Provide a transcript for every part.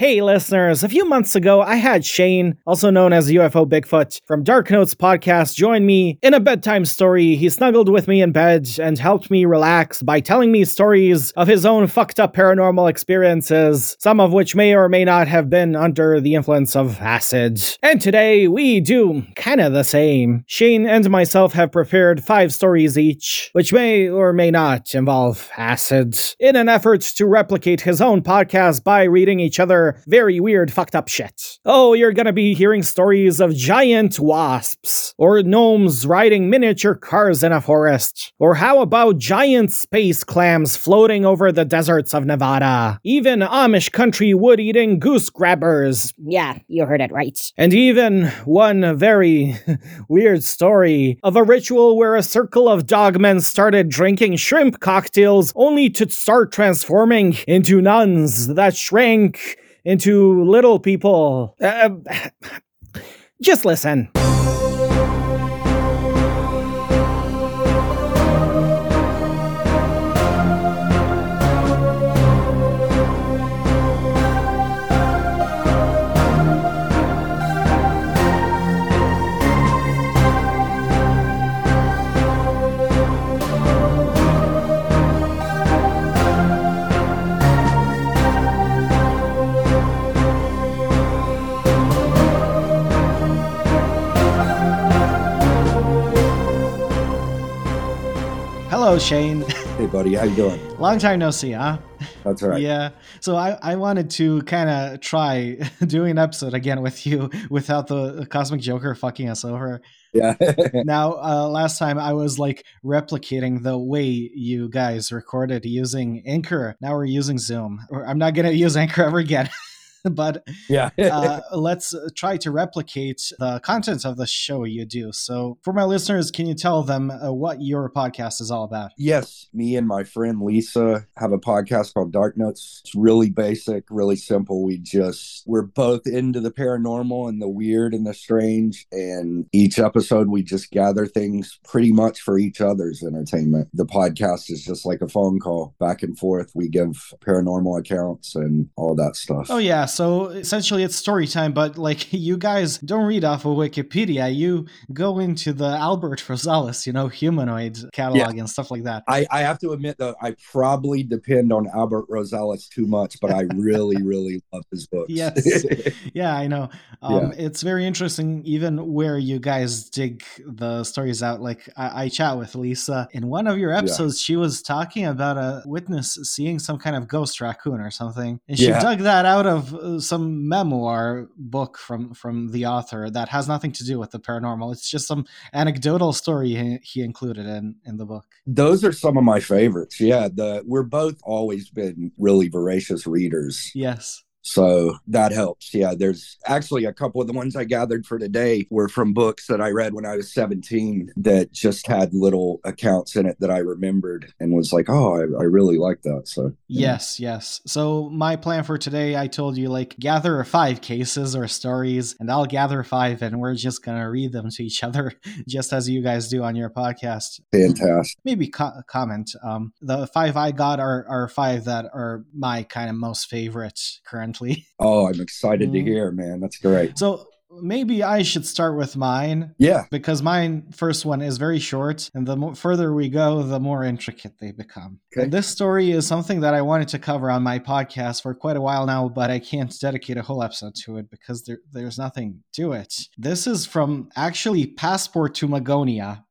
Hey, listeners, a few months ago, I had Shane, also known as UFO Bigfoot, from Dark Notes podcast, join me in a bedtime story. He snuggled with me in bed and helped me relax by telling me stories of his own fucked up paranormal experiences, some of which may or may not have been under the influence of acid. And today, we do kind of the same. Shane and myself have prepared five stories each, which may or may not involve acid, in an effort to replicate his own podcast by reading each other very weird, fucked up shit. Oh, you're gonna be hearing stories of giant wasps, or gnomes riding miniature cars in a forest, or how about giant space clams floating over the deserts of Nevada, even Amish country wood eating goose grabbers, Yeah, you heard it right. and even one very weird story of a ritual where a circle of dogmen started drinking shrimp cocktails only to start transforming into nuns that shrank into little people. Uh, just listen. Hello, Shane. Hey, buddy, how you doing? Long time no see, huh? That's right. Yeah. So I, I wanted to kind of try doing an episode again with you without the Cosmic Joker fucking us over. Yeah. Now, uh, last time I was like replicating the way you guys recorded using Anchor. Now we're using Zoom. I'm not going to use Anchor ever again. but yeah. uh, let's try to replicate the content of the show you do. So, for my listeners, can you tell them uh, what your podcast is all about? yes, me and my friend Lisa have a podcast called Dark Notes. It's really basic, really simple. We just we're both into the paranormal and the weird and the strange. And each episode we just gather things pretty much for each other's entertainment. The podcast is just like a phone call back and forth. We give paranormal accounts and all that stuff. Oh yeah, so essentially it's story time, but like you guys don't read off of Wikipedia. You go into the Albert Rosales, you know, humanoid catalog and stuff like that. I, I have to admit though, I probably depend on Albert Rosales too much, but I really, really love his books. Yes. Yeah, I know. Um, It's very interesting, even where you guys dig the stories out. Like I, I chat with Lisa in one of your episodes. She was talking about a witness seeing some kind of ghost raccoon or something, and she Yeah. dug that out of some memoir book from from the author that has nothing to do with the paranormal. It's just some anecdotal story he, he included in in the book. Those are some of my favorites. Yeah, the we're both always been really voracious readers. Yes. So that helps. Yeah, there's actually a couple of the ones I gathered for today were from books that I read when I was 17 that just had little accounts in it that I remembered and was like, oh, I, I really like that. So. Yes, yes. So my plan for today, I told you like gather five cases or stories, and I'll gather five, and we're just gonna read them to each other, just as you guys do on your podcast. fantastic. Maybe co- comment. Um, the five I got are are five that are my kind of most favorite currently. Oh, I'm excited to Mm. hear, man. That's great. So maybe I should start with mine. Yeah. Because mine first one is very short, and the mo- further we go, the more intricate they become. Okay. And this story is something that I wanted to cover on my podcast for quite a while now, but I can't dedicate a whole episode to it because there, there's nothing to it. This is from actually Passport to Magonia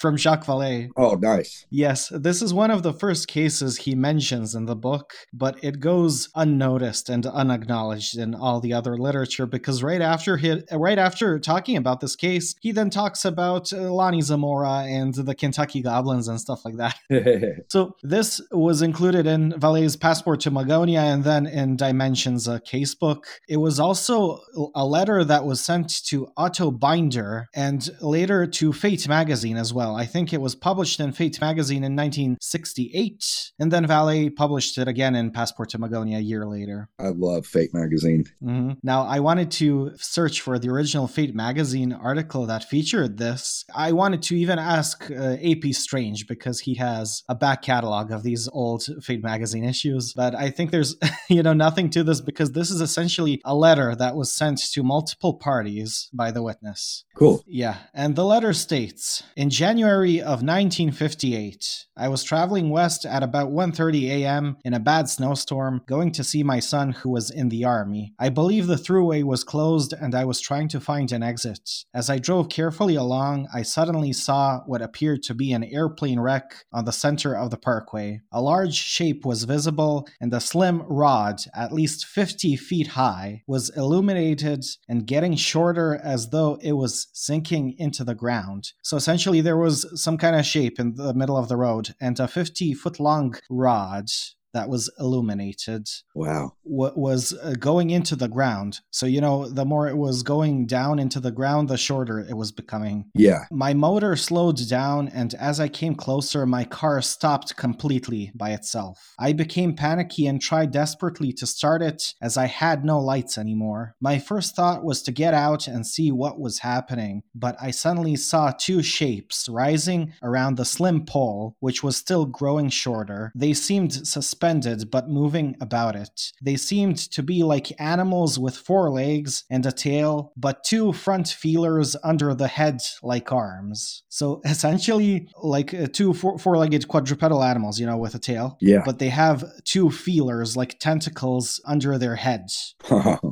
from Jacques Vallée. Oh, nice. Yes, this is one of the first cases he mentions in the book, but it goes unnoticed and unacknowledged in all the other literature because right after he, right after talking about this case, he then talks about Lonnie Zamora and the Kentucky Goblins and stuff like that. So this was included in Vallée's Passport to Magonia and then in Dimensions a casebook. It was also a letter that was sent to Otto Binder and later to Fate magazine as well. I think it was published in Fate magazine in 1968, and then Vallée published it again in Passport to Magonia a year later. I love Fate magazine. Mm-hmm. Now, I wanted to search for the original Fate magazine article that featured this. I wanted to even ask uh, AP Strange because he has a back catalog of these old Fate magazine issues, but I think there's, you know, nothing to this because this is essentially a letter that was sent to multiple parties by the witness. Cool. Yeah, and the letter states, in January of 1958, I was traveling west at about 1:30 a.m. in a bad snowstorm, going to see my son who was in the army. I believe the throughway was closed and I was trying to find an exit. As I drove carefully along, I suddenly saw what appeared to be an airplane wreck on the center of the parkway. A large shape was visible, and a slim rod, at least 50 feet high, was illuminated and getting shorter as though it was sinking into the ground. So essentially, there was some kind of shape in the middle of the road and a 50 foot long rod that was illuminated Wow. wa- was uh, going into the ground. So, you know, the more it was going down into the ground, the shorter it was becoming. Yeah. My motor slowed down, and as I came closer, my car stopped completely by itself. I became panicky and tried desperately to start it as I had no lights anymore. My first thought was to get out and see what was happening, but I suddenly saw two shapes rising around the slim pole, which was still growing shorter. They seemed suspended but moving about it. They seemed to be like animals with four legs and a tail, but two front feelers under the head like arms. So essentially, like two four legged quadrupedal animals, you know, with a tail. Yeah. But they have two feelers like tentacles under their heads.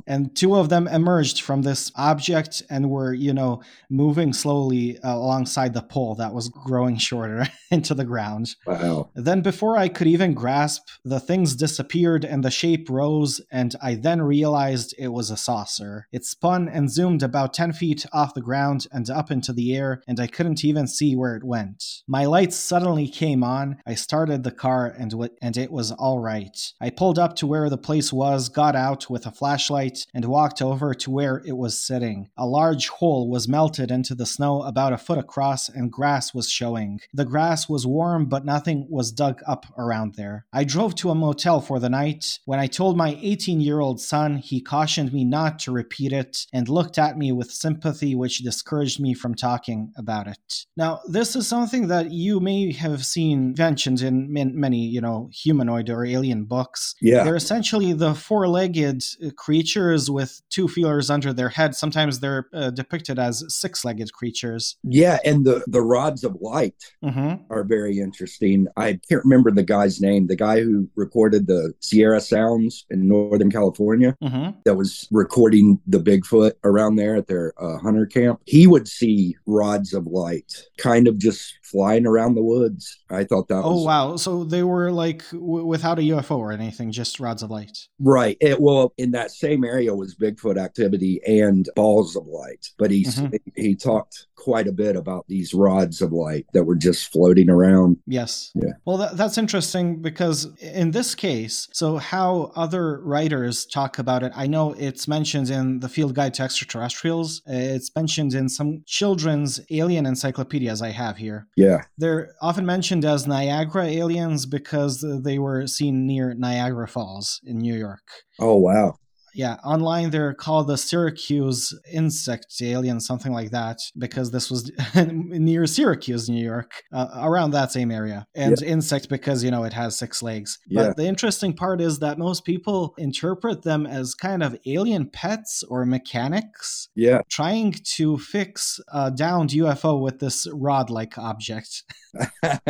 And two of them emerged from this object and were, you know, moving slowly uh, alongside the pole that was growing shorter into the ground. wow. Then, before I could even grasp, the things disappeared and the shape rose, and I then realized it was a saucer. It spun and zoomed about 10 feet off the ground and up into the air, and I couldn't even see where it went. My lights suddenly came on. I started the car, and, w- and it was all right. I pulled up to where the place was, got out with a flashlight, and walked over to where it was sitting. A large hole was melted into the snow about a foot across, and grass was showing. The grass was warm, but nothing was dug up around there. I drove to a motel for the night. When I told my 18 year old son, he cautioned me not to repeat it and looked at me with sympathy, which discouraged me from talking about it. Now, this is something that you may have seen mentioned in many, you know, humanoid or alien books. Yeah. They're essentially the four legged creatures with two feelers under their head. Sometimes they're uh, depicted as six legged creatures. Yeah. And the, the rods of light hmm are very interesting. I can't remember the guy's name, the guy who recorded the Sierra Sounds in Northern California hmm that was recording the Bigfoot around there at their uh, hunter camp. He would see rods of light kind of just flying around the woods. I thought that Oh was wow! So they were like w- without a UFO or anything, just rods of light. right. It, well, in that same area was Bigfoot activity and balls of light, but he Mhm. he talked quite a bit about these rods of light that were just floating around. Yes. Yeah. Well, that, that's interesting because in this case, so how other writers talk about it, I know it's mentioned in the Field Guide to Extraterrestrials. It's mentioned in some children's alien encyclopedias I have here. Yeah. They're often mentioned as Niagara aliens because they were seen near Niagara Falls in New York. Oh wow. Yeah, online they're called the Syracuse insect alien, something like that, because this was near Syracuse, New York, uh, around that same area. And insect because, you know, it has six legs. Yeah. But the interesting part is that most people interpret them as kind of alien pets or mechanics Yeah. trying to fix a downed UFO with this rod like object.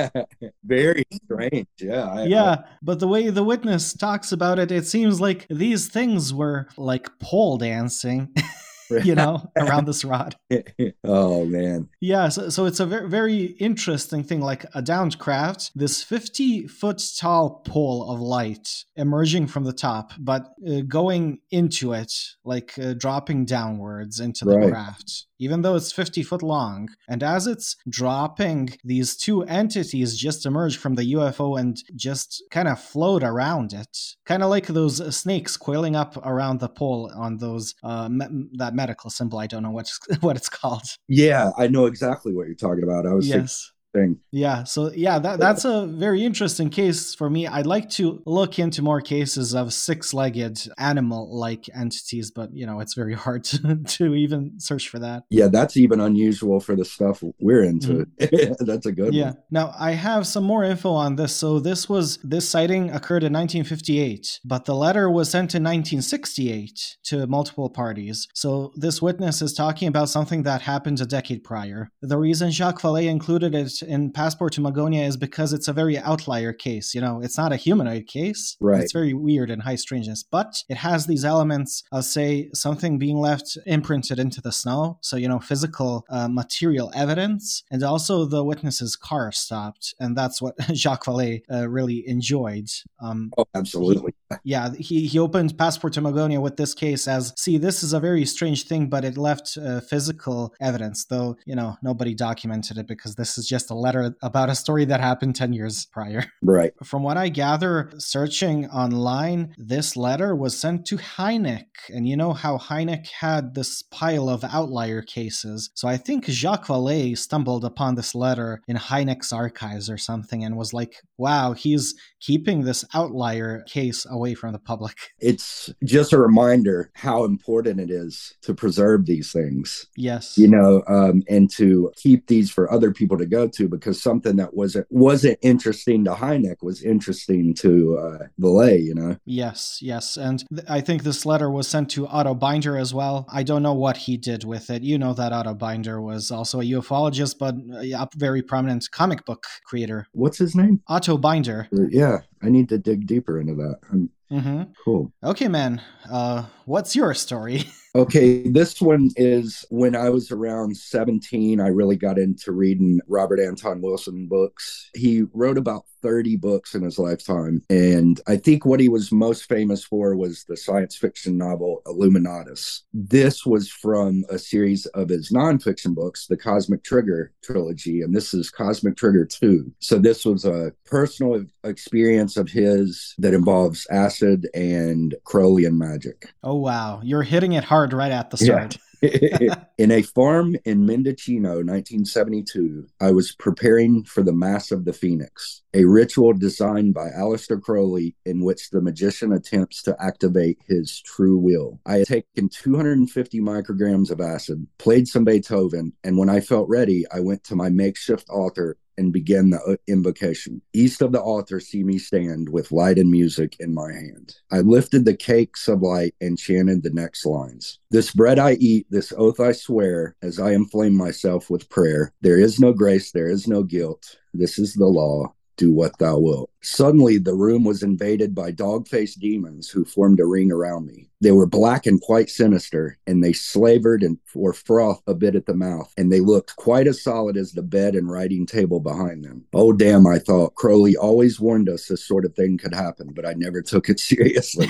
Very strange. Yeah. I, yeah, but the way the witness talks about it, it seems like these things were like pole dancing, you know, around this rod. oh man. Yeah, so, so it's a very, very interesting thing, like a downed craft, this 50 foot tall pole of light emerging from the top, but uh, going into it, like uh, dropping downwards into the Right. craft, even though it's 50 foot long. And as it's dropping, these two entities just emerge from the UFO and just kind of float around it, kind of like those snakes coiling up around the pole on those uh, me- that medical symbol. I don't know what what it's called. Yeah, I know exactly what you're talking about. I was Yes. Thing. Yeah, so yeah, that that's a very interesting case for me. I'd like to look into more cases of six-legged animal-like entities, but you know, it's very hard to, to even search for that. Yeah, that's even unusual for the stuff we're into. Mm. that's a good yeah. one. Now, I have some more info on this. So this was this sighting occurred in 1958, but the letter was sent in 1968 to multiple parties. So this witness is talking about something that happened a decade prior. The reason Jacques Vallée included it in Passport to Magonia is because it's a very outlier case. You know, it's not a humanoid case. Right. It's very weird and high strangeness, but it has these elements of, say, something being left imprinted into the snow. So, you know, physical uh, material evidence. And also the witness's car stopped. And that's what Jacques Vallée uh, really enjoyed. Um, oh, absolutely. He, yeah. He, he opened Passport to Magonia with this case as see, this is a very strange thing, but it left uh, physical evidence, though, you know, nobody documented it because this is just a letter about a story that happened 10 years prior. Right. From what I gather, searching online, this letter was sent to Hynek. And you know how Hynek had this pile of outlier cases. So I think Jacques Vallée stumbled upon this letter in Hynek's archives or something and was like, wow, he's keeping this outlier case away from the public. It's just a reminder how important it is to preserve these things. Yes. You know, um, and to keep these for other people to go to because something that wasn't wasn't interesting to Hynek was interesting to uh, Vallée, you know. Yes, yes, and th- I think this letter was sent to Otto Binder as well. I don't know what he did with it. You know that Otto Binder was also a ufologist, but a very prominent comic book creator. What's his name? Otto Binder. Yeah, I need to dig deeper into that. I'm, Mm-hmm. Cool. Okay, man. Uh, what's your story? okay, this one is when I was around 17, I really got into reading Robert Anton Wilson books. He wrote about 30 books in his lifetime. And I think what he was most famous for was the science fiction novel Illuminatus. This was from a series of his nonfiction books, the Cosmic Trigger trilogy, and this is Cosmic Trigger 2. So this was a personal experience of his that involves acid and Crowleyan magic. Oh, wow. You're hitting it hard right at the start. In a farm in Mendocino, 1972, I was preparing for the Mass of the Phoenix, a ritual designed by Aleister Crowley in which the magician attempts to activate his true will. I had taken 250 micrograms of acid, played some Beethoven, and when I felt ready, I went to my makeshift altar and begin the uh, invocation. East of the altar, see me stand with light and music in my hand. I lifted the cakes of light and chanted the next lines. This bread I eat, this oath I swear, as I inflame myself with prayer. There is no grace, there is no guilt. This is the law do what thou wilt. Suddenly, the room was invaded by dog faced demons who formed a ring around me. They were black and quite sinister, and they slavered and were froth a bit at the mouth, and they looked quite as solid as the bed and writing table behind them. Oh, damn, I thought. Crowley always warned us this sort of thing could happen, but I never took it seriously.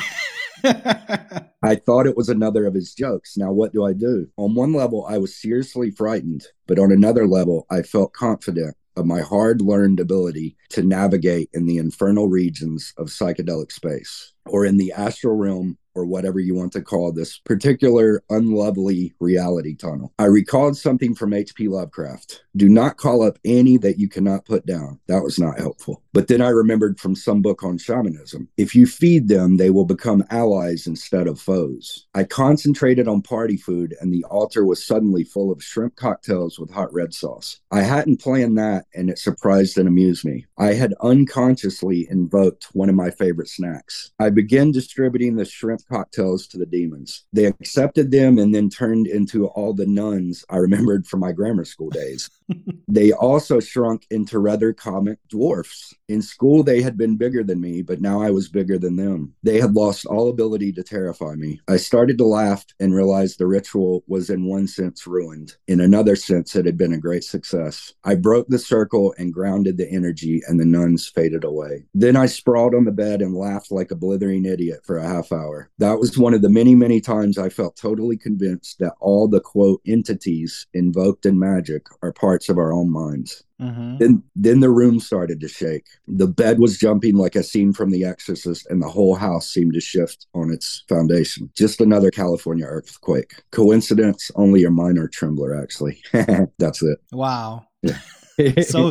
I thought it was another of his jokes. Now, what do I do? On one level, I was seriously frightened, but on another level, I felt confident of my hard learned ability to navigate in the infernal regions of psychedelic space or in the astral realm or whatever you want to call this particular unlovely reality tunnel. I recalled something from H.P. Lovecraft do not call up any that you cannot put down. That was not helpful. But then I remembered from some book on shamanism if you feed them, they will become allies instead of foes. I concentrated on party food, and the altar was suddenly full of shrimp cocktails with hot red sauce. I hadn't planned that, and it surprised and amused me. I had unconsciously invoked one of my favorite snacks. I began distributing the shrimp cocktails to the demons. They accepted them and then turned into all the nuns I remembered from my grammar school days. they also shrunk into rather comic dwarfs. In school, they had been bigger than me, but now I was bigger than them. They had lost all ability to terrify me. I started to laugh and realized the ritual was, in one sense, ruined. In another sense, it had been a great success. I broke the circle and grounded the energy, and the nuns faded away. Then I sprawled on the bed and laughed like a blithering idiot for a half hour. That was one of the many, many times I felt totally convinced that all the quote entities invoked in magic are parts of our own minds. Mm-hmm. Then, then the room started to shake. The bed was jumping like a scene from The Exorcist, and the whole house seemed to shift on its foundation. Just another California earthquake. Coincidence? Only a minor trembler, actually. That's it. Wow. Yeah. so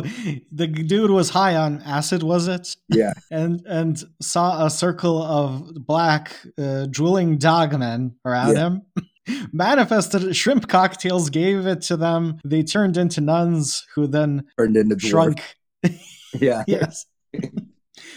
the dude was high on acid, was it? yeah, And and saw a circle of black uh, drooling dogmen around Yeah. him. Manifested shrimp cocktails, gave it to them. They turned into nuns, who then turned into dwarf. shrunk. Yeah, yes.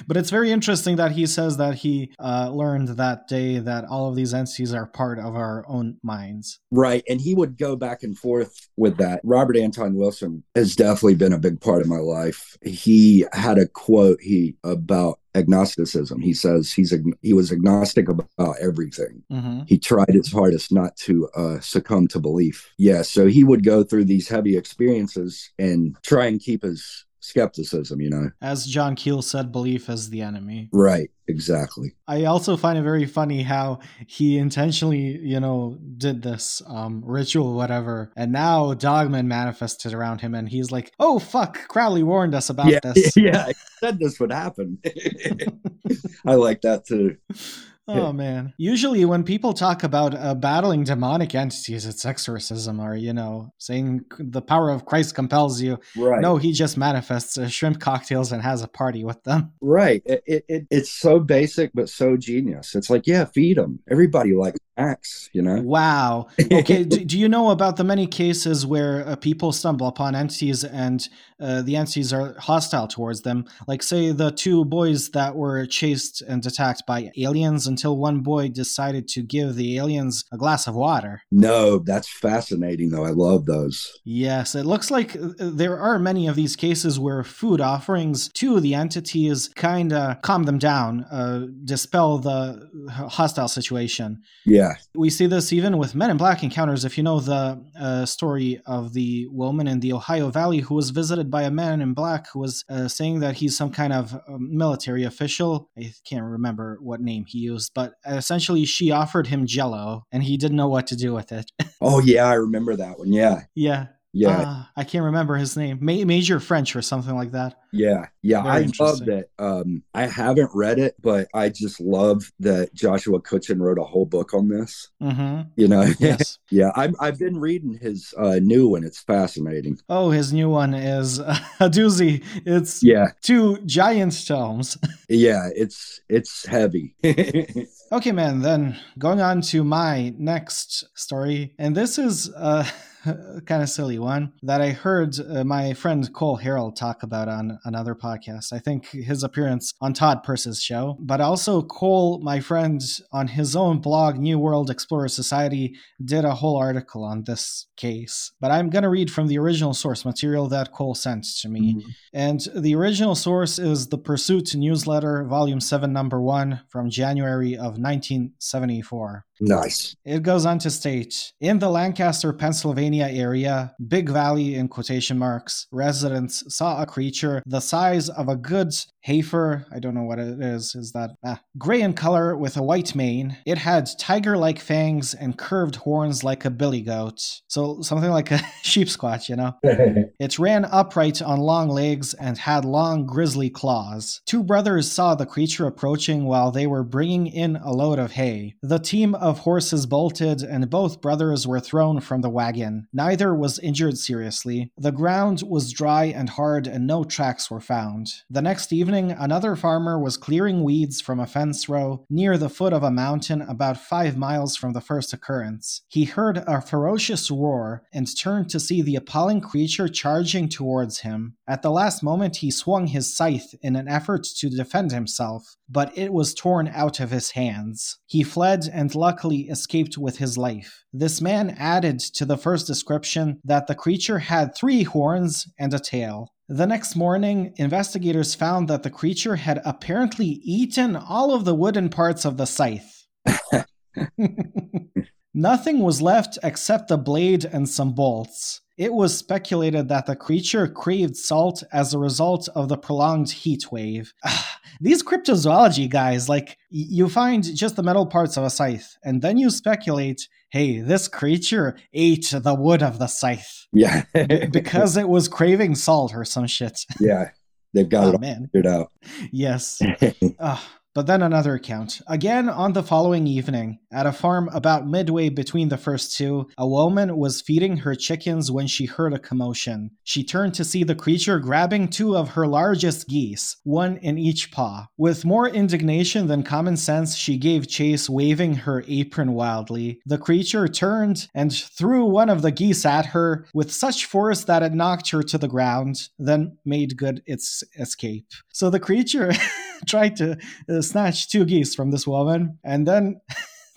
But it's very interesting that he says that he uh, learned that day that all of these entities are part of our own minds. right. And he would go back and forth with that. Robert Anton Wilson has definitely been a big part of my life. He had a quote he about agnosticism. He says he's he was agnostic about everything. hmm he tried his hardest not to uh, succumb to belief. Yeah, so he would go through these heavy experiences and try and keep his skepticism, you know? As John Keel said, belief is the enemy. Right, exactly. I also find it very funny how he intentionally, you know, did this um, ritual, whatever, and now Dogman manifested around him, and he's like, "Oh fuck, Crowley warned us about yeah, this." yeah, I said this would happen. I like that too. Oh man. Usually when people talk about uh, battling demonic entities, it's exorcism or, you know, saying the power of Christ compels you. Right. No, he just manifests uh, shrimp cocktails and has a party with them. Right. It, it, it it's so basic but so genius. It's like, yeah, feed them. Everybody likes snacks, you know? Wow. Okay, do, do you know about the many cases where uh, people stumble upon entities and uh, the entities are hostile towards them? Like, say, the two boys that were chased and attacked by aliens until one boy decided to give the aliens a glass of water. No, that's fascinating though. I love those. Yes, it looks like uh, there are many of these cases where food offerings to the entities kind of calm them down, uh, dispel the hostile situation. Yeah. We see this even with Men in Black encounters. If you know the uh, story of the woman in the Ohio Valley who was visited by a man in black who was uh, saying that he's some kind of um, military official. I can't remember what name he used, but essentially she offered him jello and he didn't know what to do with it. Oh yeah, I remember that one. Yeah. yeah. Yeah. Uh, I can't remember his name. Ma- Major French or something like that. Yeah, yeah, Very I love that. Um, I haven't read it, but I just love that Joshua Cutchin wrote a whole book on this. Mm-hmm. You know, Yes. yeah, I'm, I've been reading his uh, new one. It's fascinating. oh, his new one is a doozy. It's Yeah, two giant tomes. yeah, it's it's heavy. Okay, man, then going on to my next story. And this is a kind of silly one that I heard uh, my friend Cole Harold talk about on another podcast. I think his appearance on Todd Purse's show, but also Cole, my friend, on his own blog, New World Explorer Society, did a whole article on this case. But I'm going to read from the original source material that Cole sent to me. And the original source is the Pursuit newsletter, volume 7, number 1, from January of 1974. Nice. It goes on to state In the Lancaster, Pennsylvania area, Big Valley in quotation marks, residents saw a creature the size of a good heifer. I don't know what it is. Is that ah, gray in color with a white mane? It had tiger like fangs and curved horns like a billy goat. So something like a sheep squatch, you know? It ran upright on long legs and had long, grizzly claws. Two brothers saw the creature approaching while they were bringing in a load of hay. The team of horses bolted, and both brothers were thrown from the wagon. Neither was injured seriously. The ground was dry and hard, and no tracks were found. The next evening, another farmer was clearing weeds from a fence row near the foot of a mountain about five miles from the first occurrence. He heard a ferocious roar and turned to see the appalling creature charging towards him. At the last moment, he swung his scythe in an effort to defend himself, but it was torn out of his hands. He fled and luckily escaped with his life. This man added to the first description that the creature had three horns and a tail. The next morning, investigators found that the creature had apparently eaten all of the wooden parts of the scythe. Nothing was left except the blade and some bolts. It was speculated that the creature craved salt as a result of the prolonged heat wave. Ah, these cryptozoology guys, like, you find just the metal parts of a scythe, and then you speculate hey, this creature ate the wood of the scythe Yeah, because it was craving salt or some shit. yeah, they've got Oh, it all man. figured out. Yes. Ugh. Ah. But then another account. Again, on the following evening, at a farm about midway between the first two, a woman was feeding her chickens when she heard a commotion. She turned to see the creature grabbing two of her largest geese, one in each paw. With more indignation than common sense, she gave chase, waving her apron wildly. The creature turned and threw one of the geese at her with such force that it knocked her to the ground, then made good its escape. So the creature tried to uh, snatch two geese from this woman and then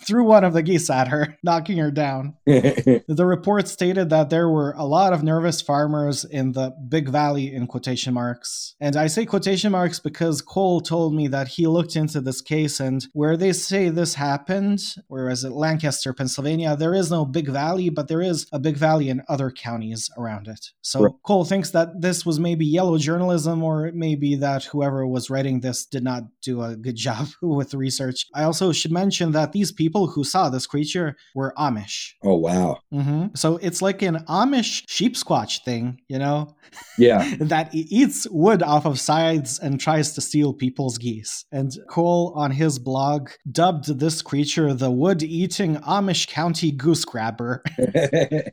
threw one of the geese at her, knocking her down. the report stated that there were a lot of nervous farmers in the Big Valley in quotation marks. And I say quotation marks because Cole told me that he looked into this case and where they say this happened, whereas at Lancaster, Pennsylvania, there is no Big Valley, but there is a Big Valley in other counties around it. So right. Cole thinks that this was maybe yellow journalism or maybe that whoever was writing this did not do a good job with research. I also should mention that these people people who saw this creature were Amish. Oh wow! Mm-hmm. So it's like an Amish sheep squatch thing, you know? Yeah. that eats wood off of sides and tries to steal people's geese. And Cole on his blog dubbed this creature the wood-eating Amish County goose grabber.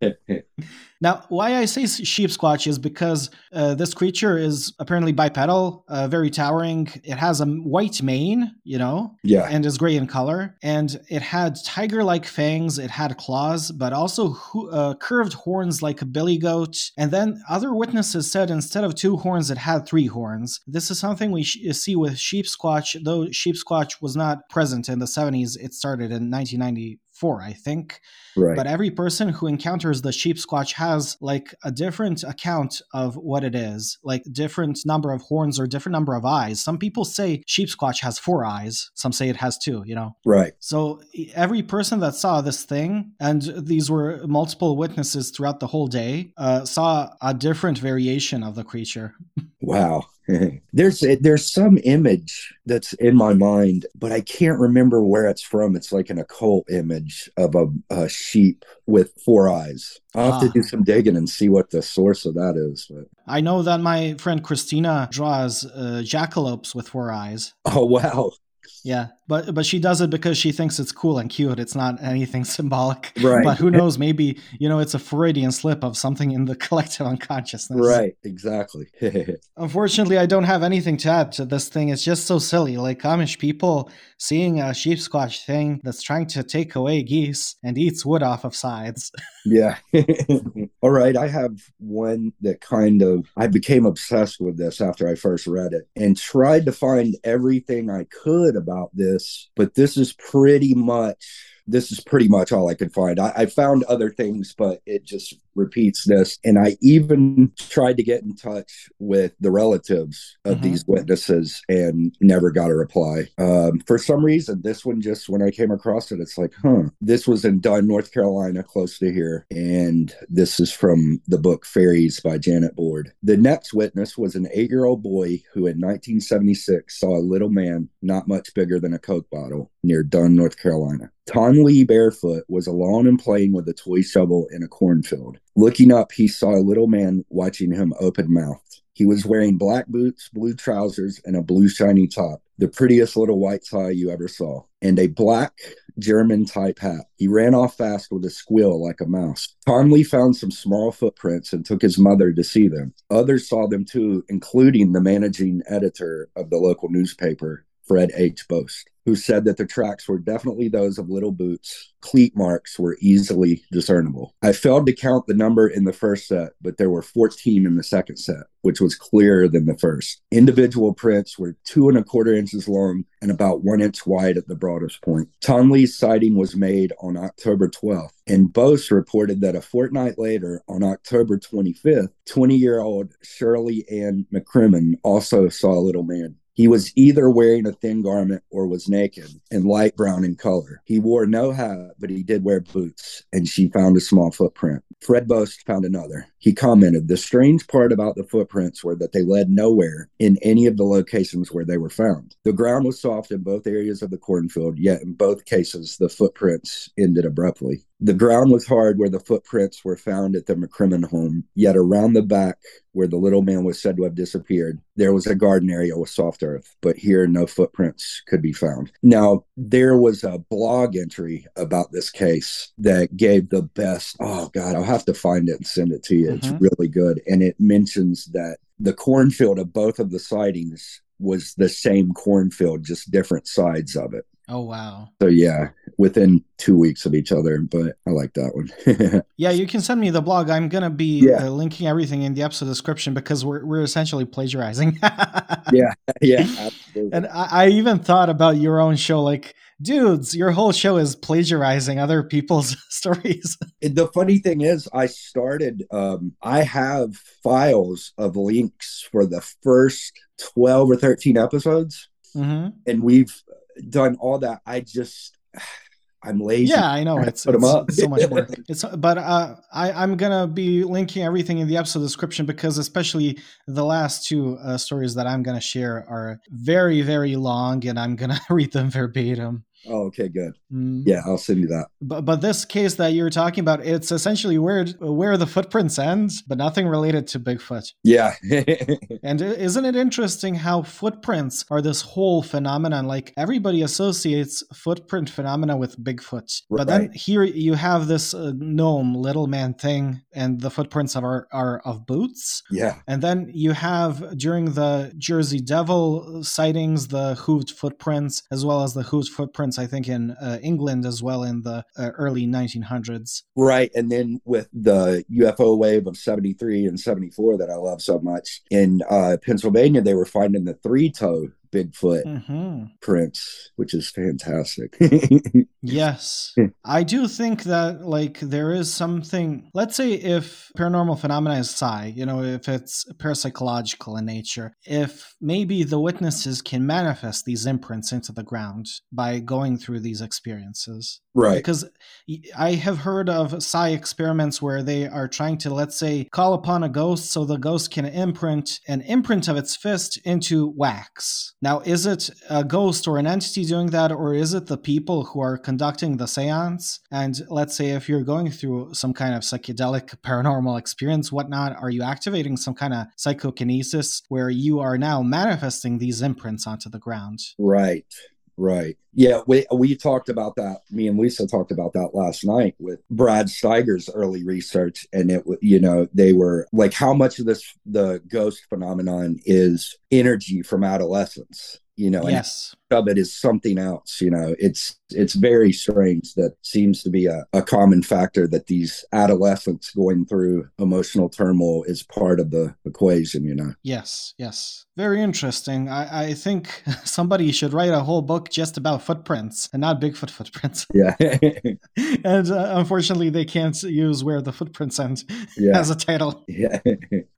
Now, why I say sheep squatch is because uh, this creature is apparently bipedal, uh, very towering. It has a white mane, you know, yeah, and is gray in color. And it had tiger-like fangs. It had claws, but also uh, curved horns like a billy goat. And then other witnesses said instead of two horns, it had three horns. This is something we sh- see with sheep squatch, though sheep squatch was not present in the 70s. It started in 1990 four, I think. Right. But every person who encounters the sheep squatch has like a different account of what it is, like different number of horns or different number of eyes. Some people say sheep squatch has four eyes. Some say it has two, you know? Right. So every person that saw this thing, and these were multiple witnesses throughout the whole day, uh, saw a different variation of the creature. Wow. there's there's some image that's in my mind, but I can't remember where it's from. It's like an occult image of a, a sheep with four eyes. I'll have ah. to do some digging and see what the source of that is. But. I know that my friend Christina draws uh, jackalopes with four eyes. Oh wow! Yeah, but but she does it because she thinks it's cool and cute. It's not anything symbolic. Right. But who knows? Maybe you know it's a Freudian slip of something in the collective unconsciousness. Right. Exactly. Unfortunately, I don't have anything to add to this thing. It's just so silly. Like Amish people seeing a sheep squatch thing that's trying to take away geese and eats wood off of sides. yeah. All right. I have one that kind of I became obsessed with this after I first read it and tried to find everything I could about this, but this is pretty much this is pretty much all I could find. I, I, found other things, but it just repeats this. And I even tried to get in touch with the relatives of mm-hmm. these witnesses and never got a reply. Um, for some reason, this one just when I came across it, it's like, huh, this was in Dunn, North Carolina, close to here. And this is from the book Fairies by Janet Bord. The next witness was an eight year old boy who in 1976 saw a little man not much bigger than a Coke bottle near Dunn, North Carolina. Tom Lee Barefoot was alone and playing with a toy shovel in a cornfield. Looking up, he saw a little man watching him open mouthed. He was wearing black boots, blue trousers, and a blue shiny top, the prettiest little white tie you ever saw, and a black German type hat. He ran off fast with a squeal like a mouse. Tom Lee found some small footprints and took his mother to see them. Others saw them too, including the managing editor of the local newspaper, Fred H. Bost who said that the tracks were definitely those of little boots. Cleat marks were easily discernible. I failed to count the number in the first set, but there were 14 in the second set, which was clearer than the first. Individual prints were two and a quarter inches long and about one inch wide at the broadest point. Tom Lee's sighting was made on October 12th, and Bost reported that a fortnight later, on October 25th, 20 year old Shirley Ann McCrimmon also saw a little man. He was either wearing a thin garment or was naked and light brown in color. He wore no hat, but he did wear boots, and she found a small footprint. Fred Bost found another. He commented, The strange part about the footprints were that they led nowhere in any of the locations where they were found. The ground was soft in both areas of the cornfield, yet in both cases, the footprints ended abruptly. The ground was hard where the footprints were found at the McCrimmon home, yet around the back where the little man was said to have disappeared, there was a garden area with soft earth, but here no footprints could be found. Now, there was a blog entry about this case that gave the best. Oh, God, I'll have to find it and send it to you. Mm-hmm. It's really good. And it mentions that the cornfield of both of the sightings was the same cornfield, just different sides of it. Oh wow. So yeah, within two weeks of each other, but I like that one. yeah, you can send me the blog. I'm gonna be yeah. uh, linking everything in the episode description because we're we're essentially plagiarizing. yeah, yeah, absolutely. And I, I even thought about your own show, like dudes, your whole show is plagiarizing other people's stories. The funny thing is, I started, um, I have files of links for the first 12 or 13 episodes. Mm-hmm. And we've done all that. I just I'm lazy. Yeah, I know it's, it's, it's so much work. It's but uh, I I'm gonna be linking everything in the episode description because especially the last two uh, stories that I'm gonna share are very very long and I'm gonna read them verbatim. Oh, okay, good. Mm. Yeah, I'll send you that. But but this case that you're talking about, it's essentially where where the footprints end, but nothing related to Bigfoot. Yeah. and isn't it interesting how footprints are this whole phenomenon? Like everybody associates footprint phenomena with Bigfoot, right. but then here you have this uh, gnome little man thing, and the footprints are are of boots. Yeah. And then you have during the Jersey Devil sightings the hooved footprints as well as the hooved footprints I think, in uh, England as well in the uh, early 1900s. Right. And then with the UFO wave of 73 and 74 that I love so much, in uh, Pennsylvania, they were finding the three toe Bigfoot mm-hmm. prints, which is fantastic. yes. I do think that like there is something let's say if paranormal phenomena is psi, you know, if it's parapsychological in nature, if maybe the witnesses can manifest these imprints into the ground by going through these experiences. Right. Because I have heard of psi experiments where they are trying to, let's say, call upon a ghost so the ghost can imprint an imprint of its fist into wax. Now, is it a ghost or an entity doing that, or is it the people who are conducting the seance? And let's say if you're going through some kind of psychedelic paranormal experience, whatnot, are you activating some kind of psychokinesis where you are now manifesting these imprints onto the ground? Right. Right. Yeah, we we talked about that. Me and Lisa talked about that last night with Brad Steiger's early research, and it was, you know they were like how much of this the ghost phenomenon is energy from adolescence you know yes. of it is something else you know. It's it's very strange that seems to be a, a common factor that these adolescents going through emotional turmoil is part of the equation you know. Yes yes. Very interesting. I i think somebody should write a whole book just about footprints and not bigfoot footprints. Yeah. And uh, unfortunately they can't use where the footprints end yeah. as a title. Yeah.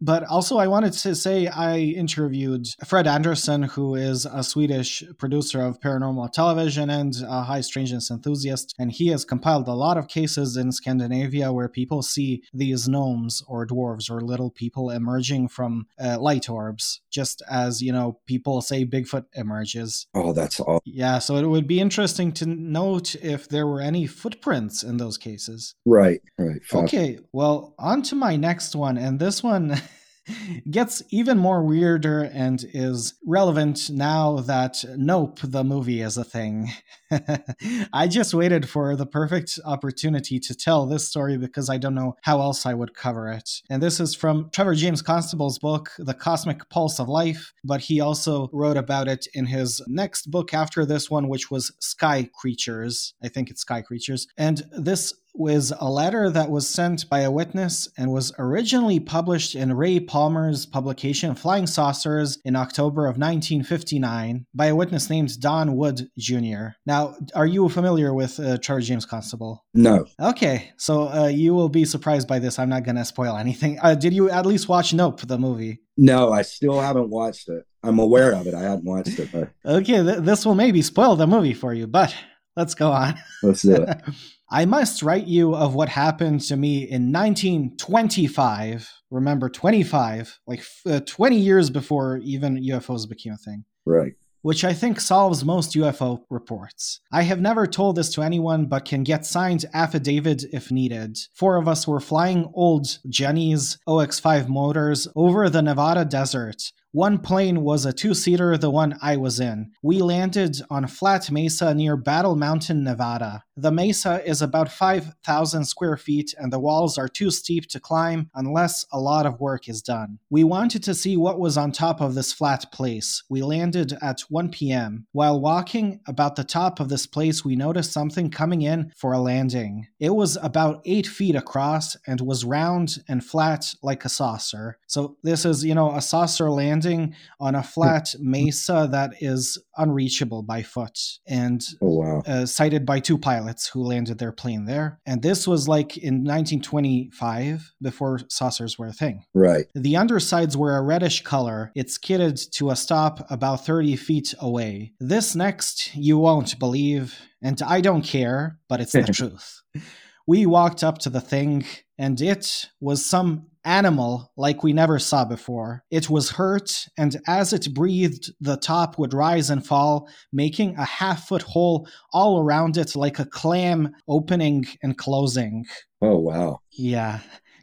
But also i wanted to say i interviewed fred anderson who is a swedish producer of paranormal television and a high strangeness enthusiast, and he has compiled a lot of cases in Scandinavia where people see these gnomes or dwarves or little people emerging from uh, light orbs, just as you know people say Bigfoot emerges. Oh, that's all. Yeah, so it would be interesting to note if there were any footprints in those cases. Right, right. Okay, well, on to my next one, and this one. gets even more weirder and is relevant now that Nope, the movie, is a thing. I just waited for the perfect opportunity to tell this story because I don't know how else I would cover it. And this is from Trevor James Constable's book, The Cosmic Pulse of Life, but he also wrote about it in his next book after this one, which was Sky Creatures. I think it's Sky Creatures. And this was a letter that was sent by a witness and was originally published in Ray Palmer's publication Flying Saucers in October of 1959 by a witness named Don Wood Jr. Now, are you familiar with uh, Charles James Constable? No. Okay, so uh, you will be surprised by this. I'm not going to spoil anything. Uh, did you at least watch Nope, the movie? No, I still haven't watched it. I'm aware of it. I hadn't watched it. okay, th- this will maybe spoil the movie for you, but let's go on. Let's do it. I must write you of what happened to me in 1925. Remember, 25, like uh, 20 years before even UFOs became a thing. Right which I think solves most UFO reports. I have never told this to anyone, but can get signed affidavit if needed. Four of us were flying old Jenny's OX5 motors over the Nevada desert one plane was a two seater, the one I was in. We landed on flat mesa near Battle Mountain, Nevada. The mesa is about 5,000 square feet, and the walls are too steep to climb unless a lot of work is done. We wanted to see what was on top of this flat place. We landed at 1 p.m. While walking about the top of this place, we noticed something coming in for a landing. It was about 8 feet across and was round and flat like a saucer. So, this is, you know, a saucer landing landing on a flat mesa that is unreachable by foot and oh, wow. uh, sighted by two pilots who landed their plane there. And this was like in 1925 before saucers were a thing. Right. The undersides were a reddish color. It's skidded to a stop about 30 feet away. This next you won't believe, and I don't care, but it's the truth. We walked up to the thing, and it was some animal like we never saw before. It was hurt, and as it breathed, the top would rise and fall, making a half foot hole all around it like a clam opening and closing. Oh, wow. Yeah.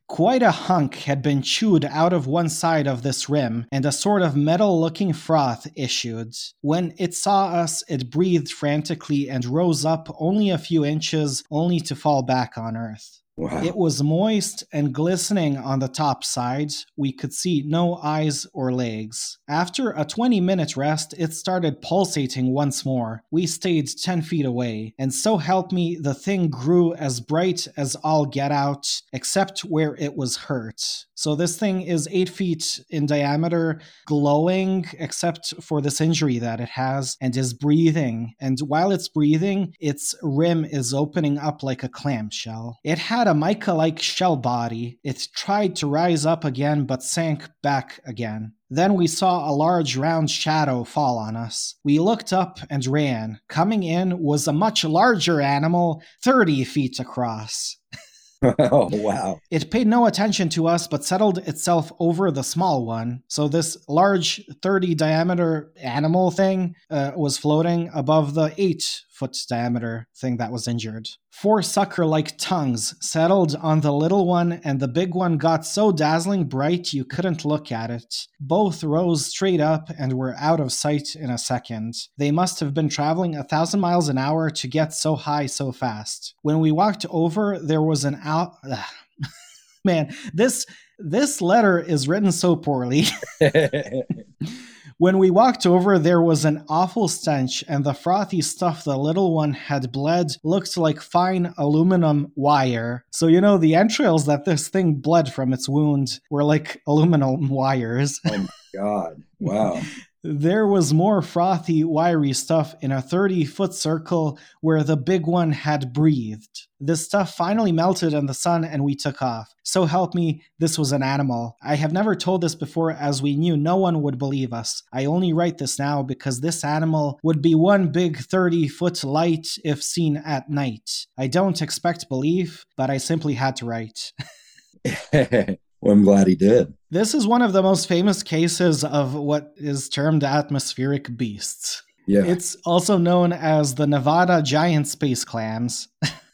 Quite a hunk had been chewed out of one side of this rim, and a sort of metal looking froth issued. When it saw us, it breathed frantically and rose up only a few inches, only to fall back on Earth. Wow. It was moist and glistening on the top side. We could see no eyes or legs. After a 20 minute rest, it started pulsating once more. We stayed 10 feet away, and so help me, the thing grew as bright as all get out, except where it was hurt. So this thing is eight feet in diameter, glowing, except for this injury that it has, and is breathing. And while it's breathing, its rim is opening up like a clamshell. It had a mica like shell body. It tried to rise up again, but sank back again. Then we saw a large round shadow fall on us. We looked up and ran. Coming in was a much larger animal, 30 feet across. oh, wow. It paid no attention to us, but settled itself over the small one. So, this large 30 diameter animal thing uh, was floating above the 8 foot diameter thing that was injured. Four sucker like tongues settled on the little one, and the big one got so dazzling bright you couldn't look at it. Both rose straight up and were out of sight in a second. They must have been traveling a thousand miles an hour to get so high so fast. When we walked over, there was an out. Man, this this letter is written so poorly. When we walked over, there was an awful stench, and the frothy stuff the little one had bled looked like fine aluminum wire. So, you know, the entrails that this thing bled from its wound were like aluminum wires. Oh my God. Wow. There was more frothy, wiry stuff in a 30 foot circle where the big one had breathed. The stuff finally melted in the sun and we took off. So help me, this was an animal. I have never told this before as we knew no one would believe us. I only write this now because this animal would be one big 30 foot light if seen at night. I don't expect belief, but I simply had to write. Well, I'm glad he did. This is one of the most famous cases of what is termed atmospheric beasts. Yeah. It's also known as the Nevada giant space clams.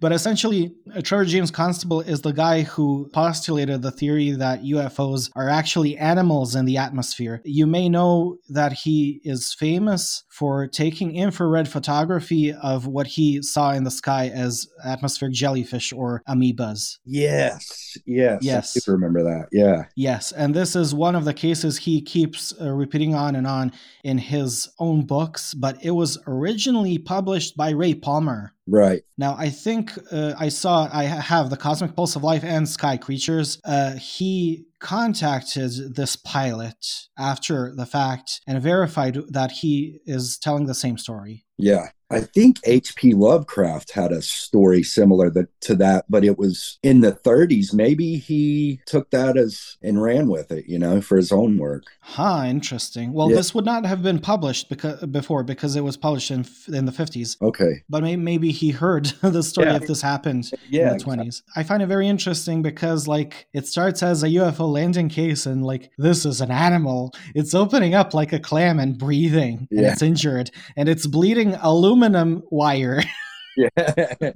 but essentially, Charles James Constable is the guy who postulated the theory that UFOs are actually animals in the atmosphere. You may know that he is famous for taking infrared photography of what he saw in the sky as atmospheric jellyfish or amoebas. Yes, yes, yes. I remember that. Yeah, yes, and this is one of the cases he keeps uh, repeating on and on in his own books. But it was originally published by Ray Palmer. Right. Now, I think uh, I saw, I have the Cosmic Pulse of Life and Sky Creatures. Uh, he contacted this pilot after the fact and verified that he is telling the same story. Yeah. I think H.P. Lovecraft had a story similar that, to that, but it was in the 30s. Maybe he took that as and ran with it, you know, for his own work. Huh, interesting. Well, yeah. this would not have been published because before because it was published in in the 50s. Okay. But may, maybe he heard the story Yeah. if this happened Yeah, in the 20s. I find it very interesting because like it starts as a UFO landing case and like this is an animal. It's opening up like a clam and breathing and it's injured and it's bleeding aluminum wire. Yeah.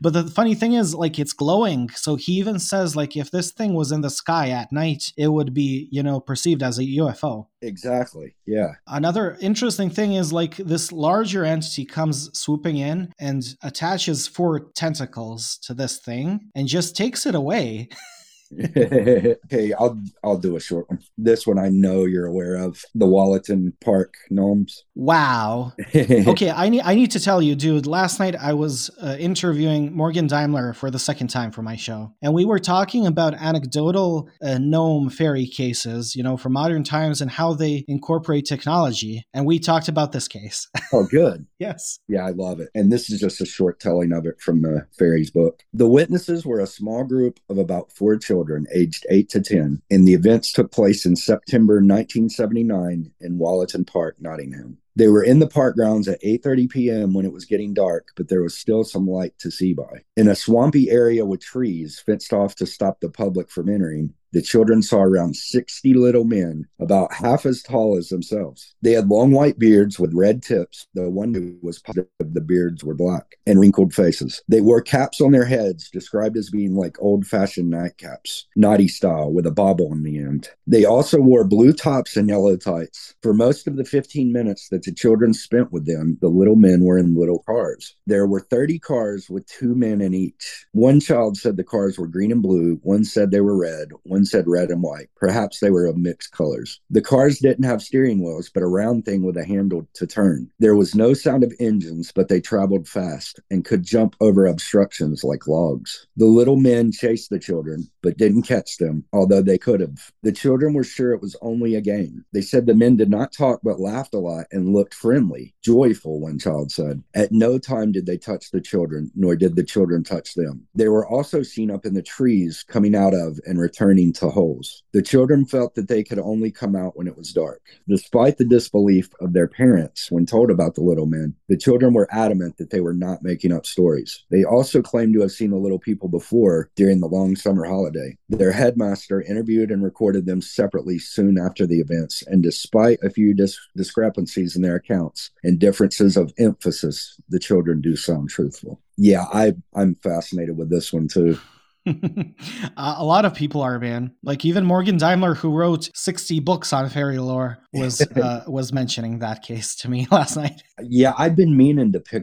but the funny thing is like it's glowing. So he even says like if this thing was in the sky at night, it would be, you know, perceived as a UFO. exactly. Yeah. Another interesting thing is like this larger entity comes swooping in and attaches four tentacles to this thing and just takes it away. okay, I'll I'll do a short one. This one I know you're aware of. The Wollaton Park gnomes. Wow. Okay, I need I need to tell you, dude. Last night I was uh, interviewing Morgan Daimler for the second time for my show, and we were talking about anecdotal uh, gnome fairy cases, you know, from modern times and how they incorporate technology. And we talked about this case. oh, good. yes. Yeah, I love it. And this is just a short telling of it from the fairies book. The witnesses were a small group of about four children aged 8 to 10, and the events took place in September 1979 in Wollaton Park, Nottingham. They were in the park grounds at 8:30 p.m. when it was getting dark, but there was still some light to see by. In a swampy area with trees fenced off to stop the public from entering, the children saw around 60 little men, about half as tall as themselves. They had long white beards with red tips, though one who was positive the beards were black, and wrinkled faces. They wore caps on their heads, described as being like old fashioned nightcaps, naughty style, with a bobble on the end. They also wore blue tops and yellow tights. For most of the 15 minutes that the children spent with them, the little men were in little cars. There were 30 cars with two men in each. One child said the cars were green and blue, one said they were red, one said red and white. Perhaps they were of mixed colors. The cars didn't have steering wheels, but a round thing with a handle to turn. There was no sound of engines, but they traveled fast and could jump over obstructions like logs. The little men chased the children, but didn't catch them, although they could have. The children were sure it was only a game. They said the men did not talk but laughed a lot and looked friendly, joyful, one child said. At no time did they touch the children, nor did the children touch them. They were also seen up in the trees, coming out of and returning to holes. The children felt that they could only come out when it was dark. Despite the disbelief of their parents when told about the little men, the children were adamant that they were not making up stories. They also claimed to have seen the little people before during the long summer holiday. Their headmaster interviewed and recorded them separately soon after the events, and despite a few dis- discrepancies in their accounts and differences of emphasis, the children do sound truthful. Yeah, I I'm fascinated with this one too. A lot of people are, man. Like even Morgan Daimler, who wrote sixty books on fairy lore, was uh, was mentioning that case to me last night. Yeah, I've been meaning to pick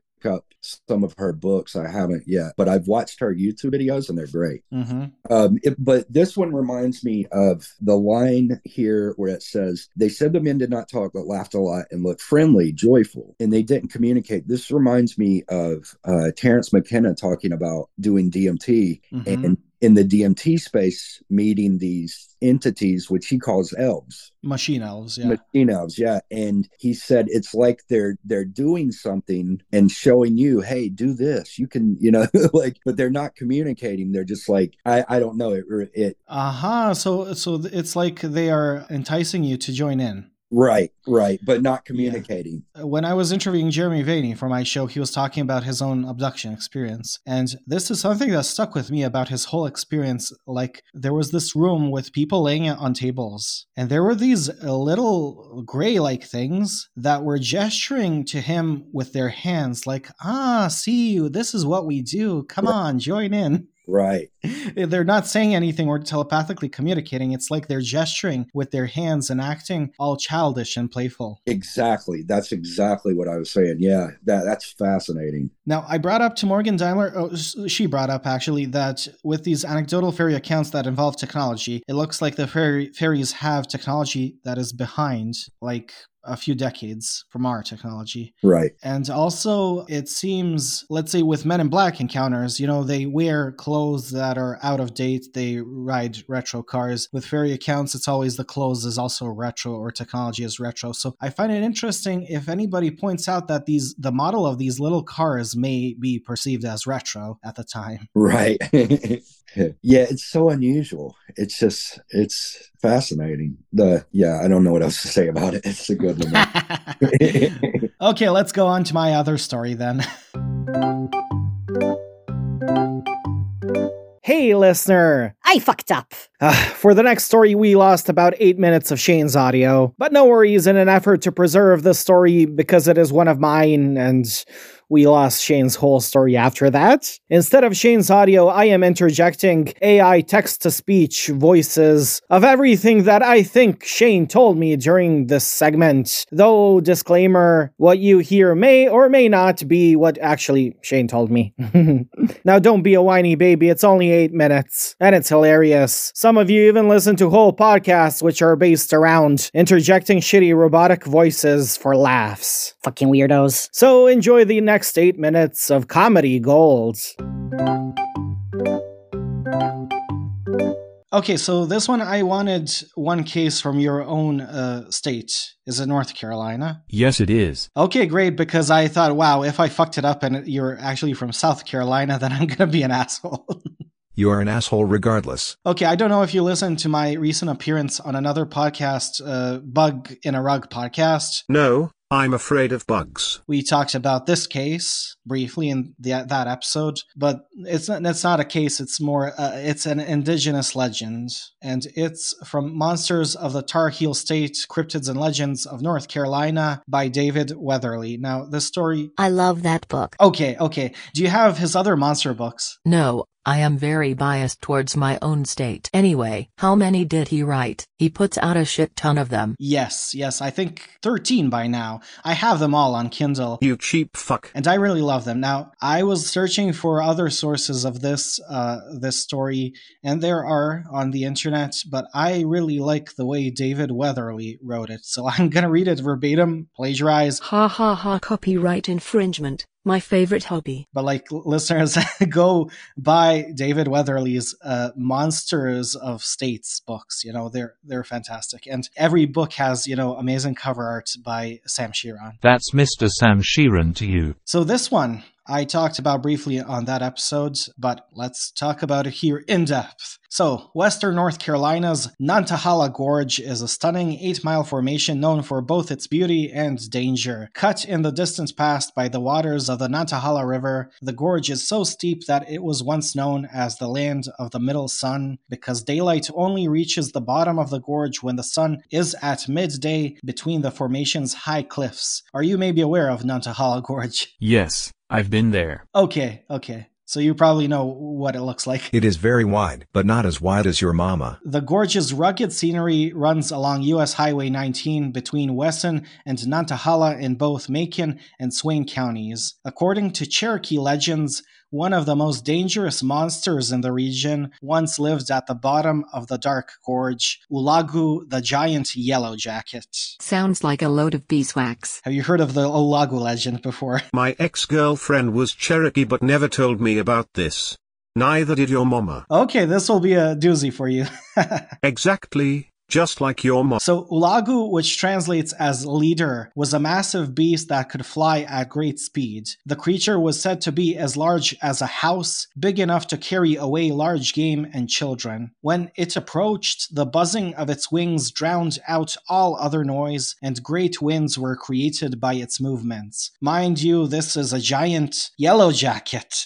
some of her books. I haven't yet, but I've watched her YouTube videos and they're great. hmm Um, it, but this one reminds me of the line here where it says, They said the men did not talk, but laughed a lot and looked friendly, joyful, and they didn't communicate. This reminds me of uh, Terence McKenna talking about doing DMT Mhm. and in the DMT space, meeting these entities, which he calls elves. Machine elves, yeah. machine elves yeah and he said it's like they're they're doing something and showing you hey do this you can you know like but they're not communicating they're just like i i don't know it it Aha, so so it's like they are enticing you to join in. Right right but not communicating When I was interviewing Jeremy Vaeni for my show, he was talking about his own abduction experience. And this is something that stuck with me about his whole experience. Like, there was this room with people laying on tables, and there were these little gray like things that were gesturing to him with their hands, like, ah, see you, this is what we do. Come on, join in. Right they're not saying anything or telepathically communicating. It's like they're gesturing with their hands and acting all childish and playful. exactly that's exactly what i was saying yeah that that's fascinating Now, I brought up to Morgan Daimler, oh, she brought up actually, that with these anecdotal fairy accounts that involve technology, it looks like the fairy, fairies have technology that is behind, like a few decades from our technology. right And also, it seems, let's say with Men in Black encounters, you know, they wear clothes that are out of date. They ride retro cars. With fairy accounts, it's always the clothes is also retro or technology is retro. So I find it interesting if anybody points out that these the model of these little cars may be perceived as retro at the time. right yeah, it's so unusual. It's just it's fascinating. The yeah, I don't know what else to say about it. It's a good one. okay, let's go on to my other story then. Hey, listener! I fucked up! Uh, for the next story, we lost about eight minutes of Shane's audio, but no worries, in an effort to preserve the story because it is one of mine and we lost Shane's whole story after that. Instead of Shane's audio, I am interjecting AI text to speech voices of everything that I think Shane told me during this segment. Though, disclaimer, what you hear may or may not be what actually Shane told me. now, don't be a whiny baby, it's only eight minutes, and it's hilarious. Some of you even listen to whole podcasts which are based around interjecting shitty robotic voices for laughs. Fucking weirdos. So enjoy the next next eight minutes of comedy gold. Okay, so this one I wanted one case from your own uh, state. Is it North Carolina? Yes, it is. Okay, great, because I thought, wow, if I fucked it up and you're actually from South Carolina, then I'm gonna be an asshole. You are an asshole regardless. Okay, I don't know if you listened to my recent appearance on another podcast, uh, Bug in a Rug podcast. No, I'm afraid of bugs. We talked about this case briefly in the, that episode, but it's not, it's not a case. It's more uh, it's an indigenous legend, and it's from Monsters of the Tar Heel State: Cryptids and Legends of North Carolina by David Weatherly. Now, this story. I love that book. Okay, okay. Do you have his other monster books? No, I am very biased towards my own state. Anyway, how many did he write? He puts out a shit ton of them. Yes, yes, I think 13 by now. I have them all on Kindle. You cheap fuck. And I really love them. Now, I was searching for other sources of this uh this story and there are on the internet, but I really like the way David Weatherly wrote it. So I'm going to read it verbatim, plagiarize. Ha ha ha copyright infringement my favorite hobby. But like listeners, go buy David Weatherly's uh, Monsters of States books. You know they're they're fantastic, and every book has you know amazing cover art by Sam Shearon. That's Mr. Sam Shearon to you. So this one I talked about briefly on that episode, but let's talk about it here in depth. So, western North Carolina's Nantahala Gorge is a stunning 8 mile formation known for both its beauty and danger. Cut in the distant past by the waters of the Nantahala River, the gorge is so steep that it was once known as the land of the middle sun because daylight only reaches the bottom of the gorge when the sun is at midday between the formation's high cliffs. Are you maybe aware of Nantahala Gorge? Yes, I've been there. Okay, okay. So you probably know what it looks like. It is very wide, but not as wide as your mama. The gorgeous rugged scenery runs along US Highway 19 between Wesser and Nantahala in both Macon and Swain counties. According to Cherokee legends, one of the most dangerous monsters in the region once lived at the bottom of the dark gorge, Ulagu the giant yellow jacket. Sounds like a load of beeswax. Have you heard of the Ulagu legend before? My ex-girlfriend was Cherokee but never told me about this. Neither did your mama. Okay, this will be a doozy for you. exactly. Just like your mom. So Ulagu, which translates as leader, was a massive beast that could fly at great speed. The creature was said to be as large as a house, big enough to carry away large game and children. When it approached, the buzzing of its wings drowned out all other noise, and great winds were created by its movements. Mind you, this is a giant yellow jacket.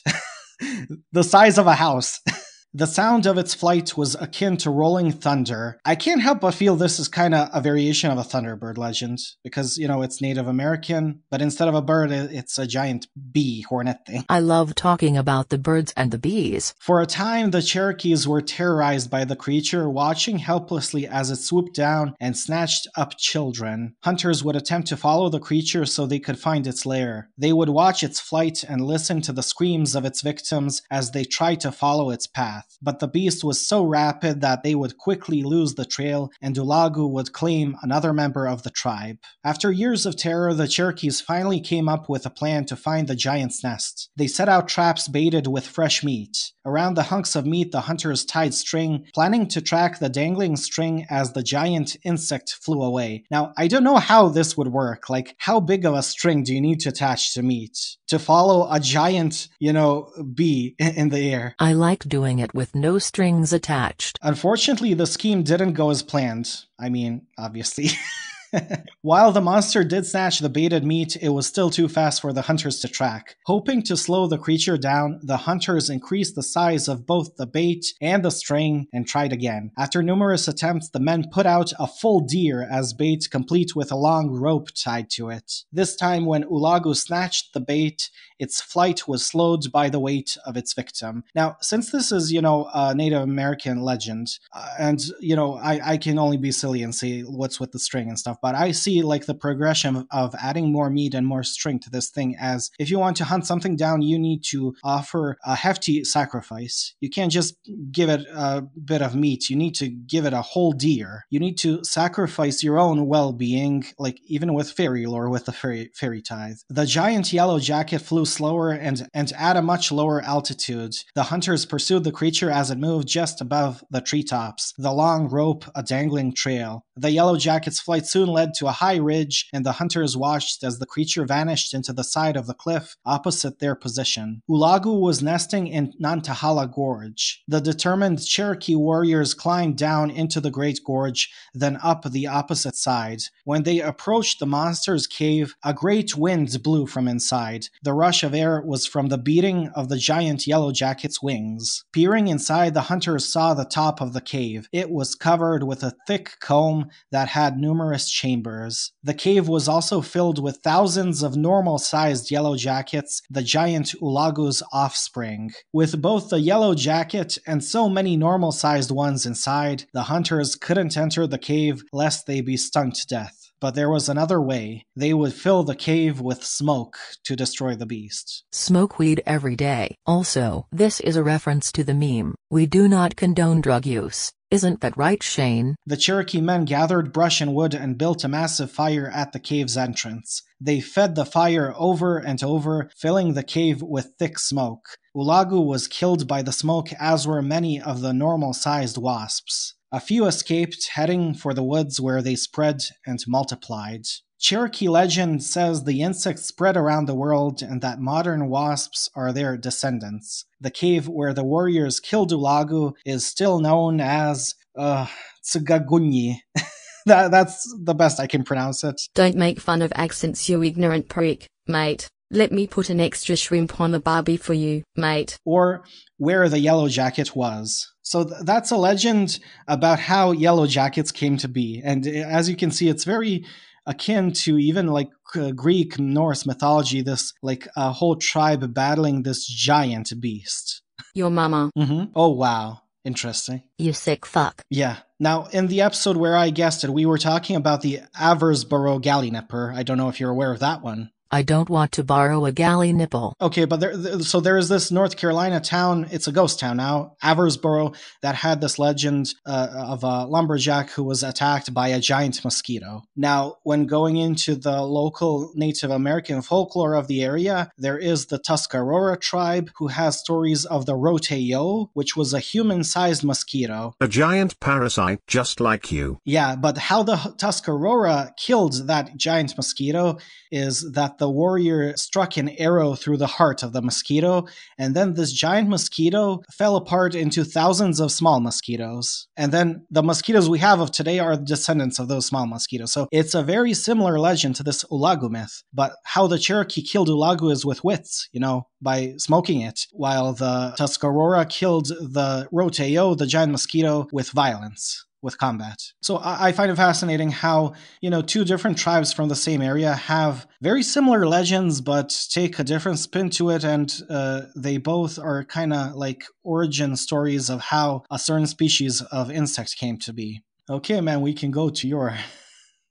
the size of a house. The sound of its flight was akin to rolling thunder. I can't help but feel this is kind of a variation of a Thunderbird legend because, you know, it's Native American, but instead of a bird, it's a giant bee hornet thing. I love talking about the birds and the bees. For a time, the Cherokees were terrorized by the creature, watching helplessly as it swooped down and snatched up children. Hunters would attempt to follow the creature so they could find its lair. They would watch its flight and listen to the screams of its victims as they tried to follow its path path, but the beast was so rapid that they would quickly lose the trail and Ulagu would claim another member of the tribe. After years of terror, the Cherokees finally came up with a plan to find the giant's nest. They set out traps baited with fresh meat. Around the hunks of meat, the hunters tied string, planning to track the dangling string as the giant insect flew away. Now, I don't know how this would work. Like, how big of a string do you need to attach to meat to follow a giant, you know, bee in the air? I like doing it with no strings attached. Unfortunately, the scheme didn't go as planned. I mean, obviously. While the monster did snatch the baited meat, it was still too fast for the hunters to track. Hoping to slow the creature down, the hunters increased the size of both the bait and the string and tried again. After numerous attempts, the men put out a full deer as bait, complete with a long rope tied to it. This time, when Ulagu snatched the bait, its flight was slowed by the weight of its victim. Now, since this is, you know, a Native American legend, uh, and, you know, I, I can only be silly and say what's with the string and stuff, but I see like the progression of, adding more meat and more string to this thing as if you want to hunt something down, you need to offer a hefty sacrifice. You can't just give it a bit of meat, you need to give it a whole deer. You need to sacrifice your own well being, like even with fairy lore, with the fairy, fairy tithe. The giant yellow jacket flew slower and, and at a much lower altitude. The hunters pursued the creature as it moved just above the treetops, the long rope a dangling trail. The yellow jacket's flight soon led to a high ridge, and the hunters watched as the creature vanished into the side of the cliff opposite their position. Ulagu was nesting in Nantahala Gorge. The determined Cherokee warriors climbed down into the Great Gorge, then up the opposite side. When they approached the monster's cave, a great wind blew from inside. The rush of air was from the beating of the giant yellow jacket's wings. Peering inside, the hunters saw the top of the cave. It was covered with a thick comb that had numerous chambers. The cave was also filled with thousands of normal sized yellow jackets, the giant Ulagu's offspring. With both the yellow jacket and so many normal sized ones inside, the hunters couldn't enter the cave lest they be stung to death. But there was another way. They would fill the cave with smoke to destroy the beast. Smoke weed every day. Also, this is a reference to the meme. We do not condone drug use. Isn't that right, Shane? The Cherokee men gathered brush and wood and built a massive fire at the cave's entrance. They fed the fire over and over, filling the cave with thick smoke. Ulagu was killed by the smoke, as were many of the normal sized wasps. A few escaped, heading for the woods where they spread and multiplied. Cherokee legend says the insects spread around the world and that modern wasps are their descendants. The cave where the warriors killed Ulagu is still known as uh, Tsugagunyi. that, that's the best I can pronounce it. Don't make fun of accents, you ignorant prick, mate. Let me put an extra shrimp on the barbie for you, mate. Or where the yellow jacket was. So th- that's a legend about how yellow jackets came to be. And uh, as you can see, it's very akin to even like uh, Greek Norse mythology, this like a whole tribe battling this giant beast. Your mama. Mm-hmm. Oh, wow. Interesting. You sick fuck. Yeah. Now, in the episode where I guessed it, we were talking about the Averasboro Gallinipper. I don't know if you're aware of that one. I don't want to borrow a galley nipple. Okay, but there, th- so there is this North Carolina town. It's a ghost town now, Averasboro, that had this legend uh, of a lumberjack who was attacked by a giant mosquito. Now, when going into the local Native American folklore of the area, there is the Tuscarora tribe who has stories of the Roteo, which was a human-sized mosquito. A giant parasite just like you. Yeah, but how the Tuscarora killed that giant mosquito is that the warrior struck an arrow through the heart of the mosquito, and then this giant mosquito fell apart into thousands of small mosquitoes. And then the mosquitoes we have of today are descendants of those small mosquitoes. So it's a very similar legend to this Ulagu myth. But how the Cherokee killed Ulagu is with wits, you know, by smoking it, while the Tuscarora killed the Roteo, the giant mosquito, with violence with combat. So I, I find it fascinating how, you know, two different tribes from the same area have very similar legends, but take a different spin to it. And uh, they both are kind of like origin stories of how a certain species of insect came to be. Okay, man, we can go to your.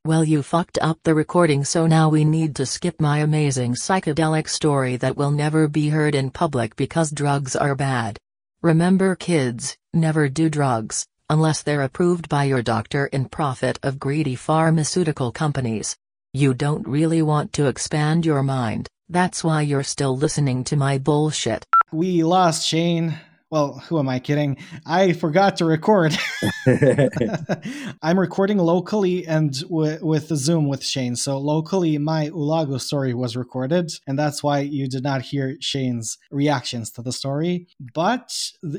Well, you fucked up the recording, so now we need to skip my amazing psychedelic story that will never be heard in public because drugs are bad. Remember, kids, never do drugs unless they're approved by your doctor in profit of greedy pharmaceutical companies. You don't really want to expand your mind, that's why you're still listening to my bullshit. We lost Shane. Well, who am I kidding? I forgot to record. I'm recording locally and w- with Zoom with Shane. So locally, my Ulagu story was recorded, and that's why you did not hear Shane's reactions to the story. But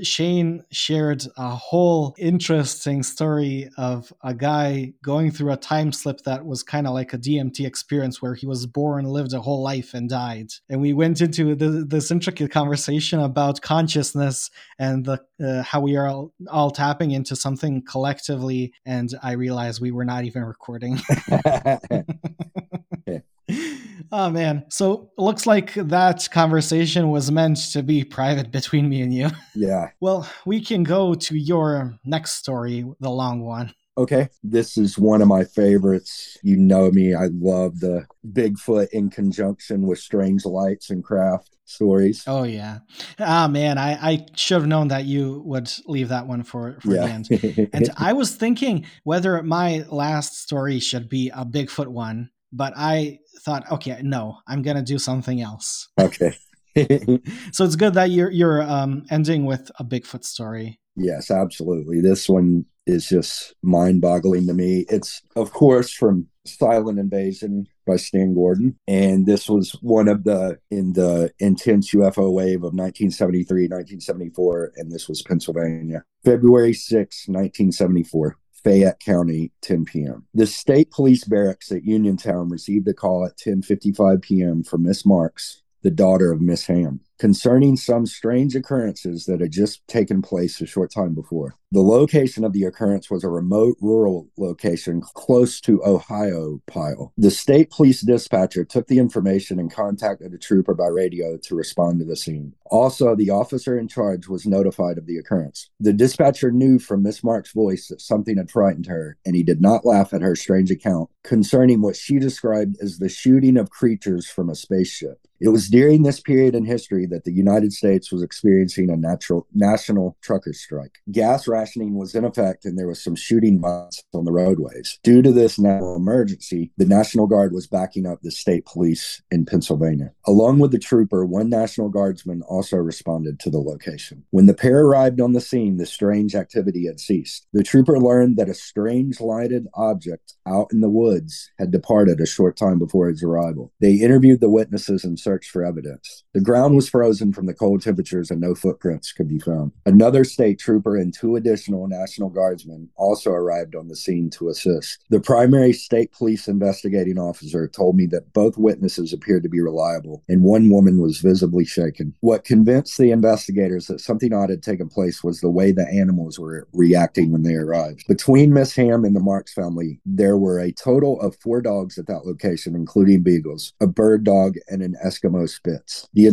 Shane shared a whole interesting story of a guy going through a time slip that was kind of like a DMT experience where he was born, lived a whole life, and died. And we went into the, this intricate conversation about consciousness and the uh, how we are all, all tapping into something collectively. And I realized we were not even recording. oh man! So looks like that conversation was meant to be private between me and you. yeah. Well, we can go to your next story, the long one. Okay. This is one of my favorites. You know me. I love the Bigfoot in conjunction with strange lights and craft stories. Oh yeah. Ah man, I, I should have known that you would leave that one for, for the end. And I was thinking whether my last story should be a Bigfoot one, but I thought, okay, no, I'm gonna do something else. okay. so it's good that you're you're um, ending with a Bigfoot story. Yes, absolutely. This one is just mind boggling to me. It's, of course, from Silent Invasion by Stan Gordon. And this was one of the, in the intense UFO wave of 1973, 1974. And this was Pennsylvania. February 6, 1974. Fayette County, 10 p.m. The state police barracks at Uniontown received a call at 10:55 p.m. from Miss Marks, the daughter of Miss Ham, concerning some strange occurrences that had just taken place a short time before. The location of the occurrence was a remote rural location close to Ohiopyle. The state police dispatcher took the information and contacted a trooper by radio to respond to the scene. Also, the officer in charge was notified of the occurrence. The dispatcher knew from Miss Mark's voice that something had frightened her, and he did not laugh at her strange account concerning what she described as the shooting of creatures from a spaceship. It was during this period in history that the United States was experiencing a natural national trucker strike. Gas rationing was in effect and there was some shooting violence on the roadways. Due to this national emergency, the National Guard was backing up the state police in Pennsylvania. Along with the trooper, one National Guardsman also responded to the location. When the pair arrived on the scene, the strange activity had ceased. The trooper learned that a strange lighted object out in the woods had departed a short time before his arrival. They interviewed the witnesses and searched for evidence. The ground was frozen from the cold temperatures and no footprints could be found. Another state trooper and two additional National Guardsmen also arrived on the scene to assist. The primary state police investigating officer told me that both witnesses appeared to be reliable and one woman was visibly shaken. What convinced the investigators that something odd had taken place was the way the animals were reacting when they arrived. Between Miss Ham and the Marks family, there were a total of four dogs at that location, including beagles, a bird dog, and an Eskimo Spitz. The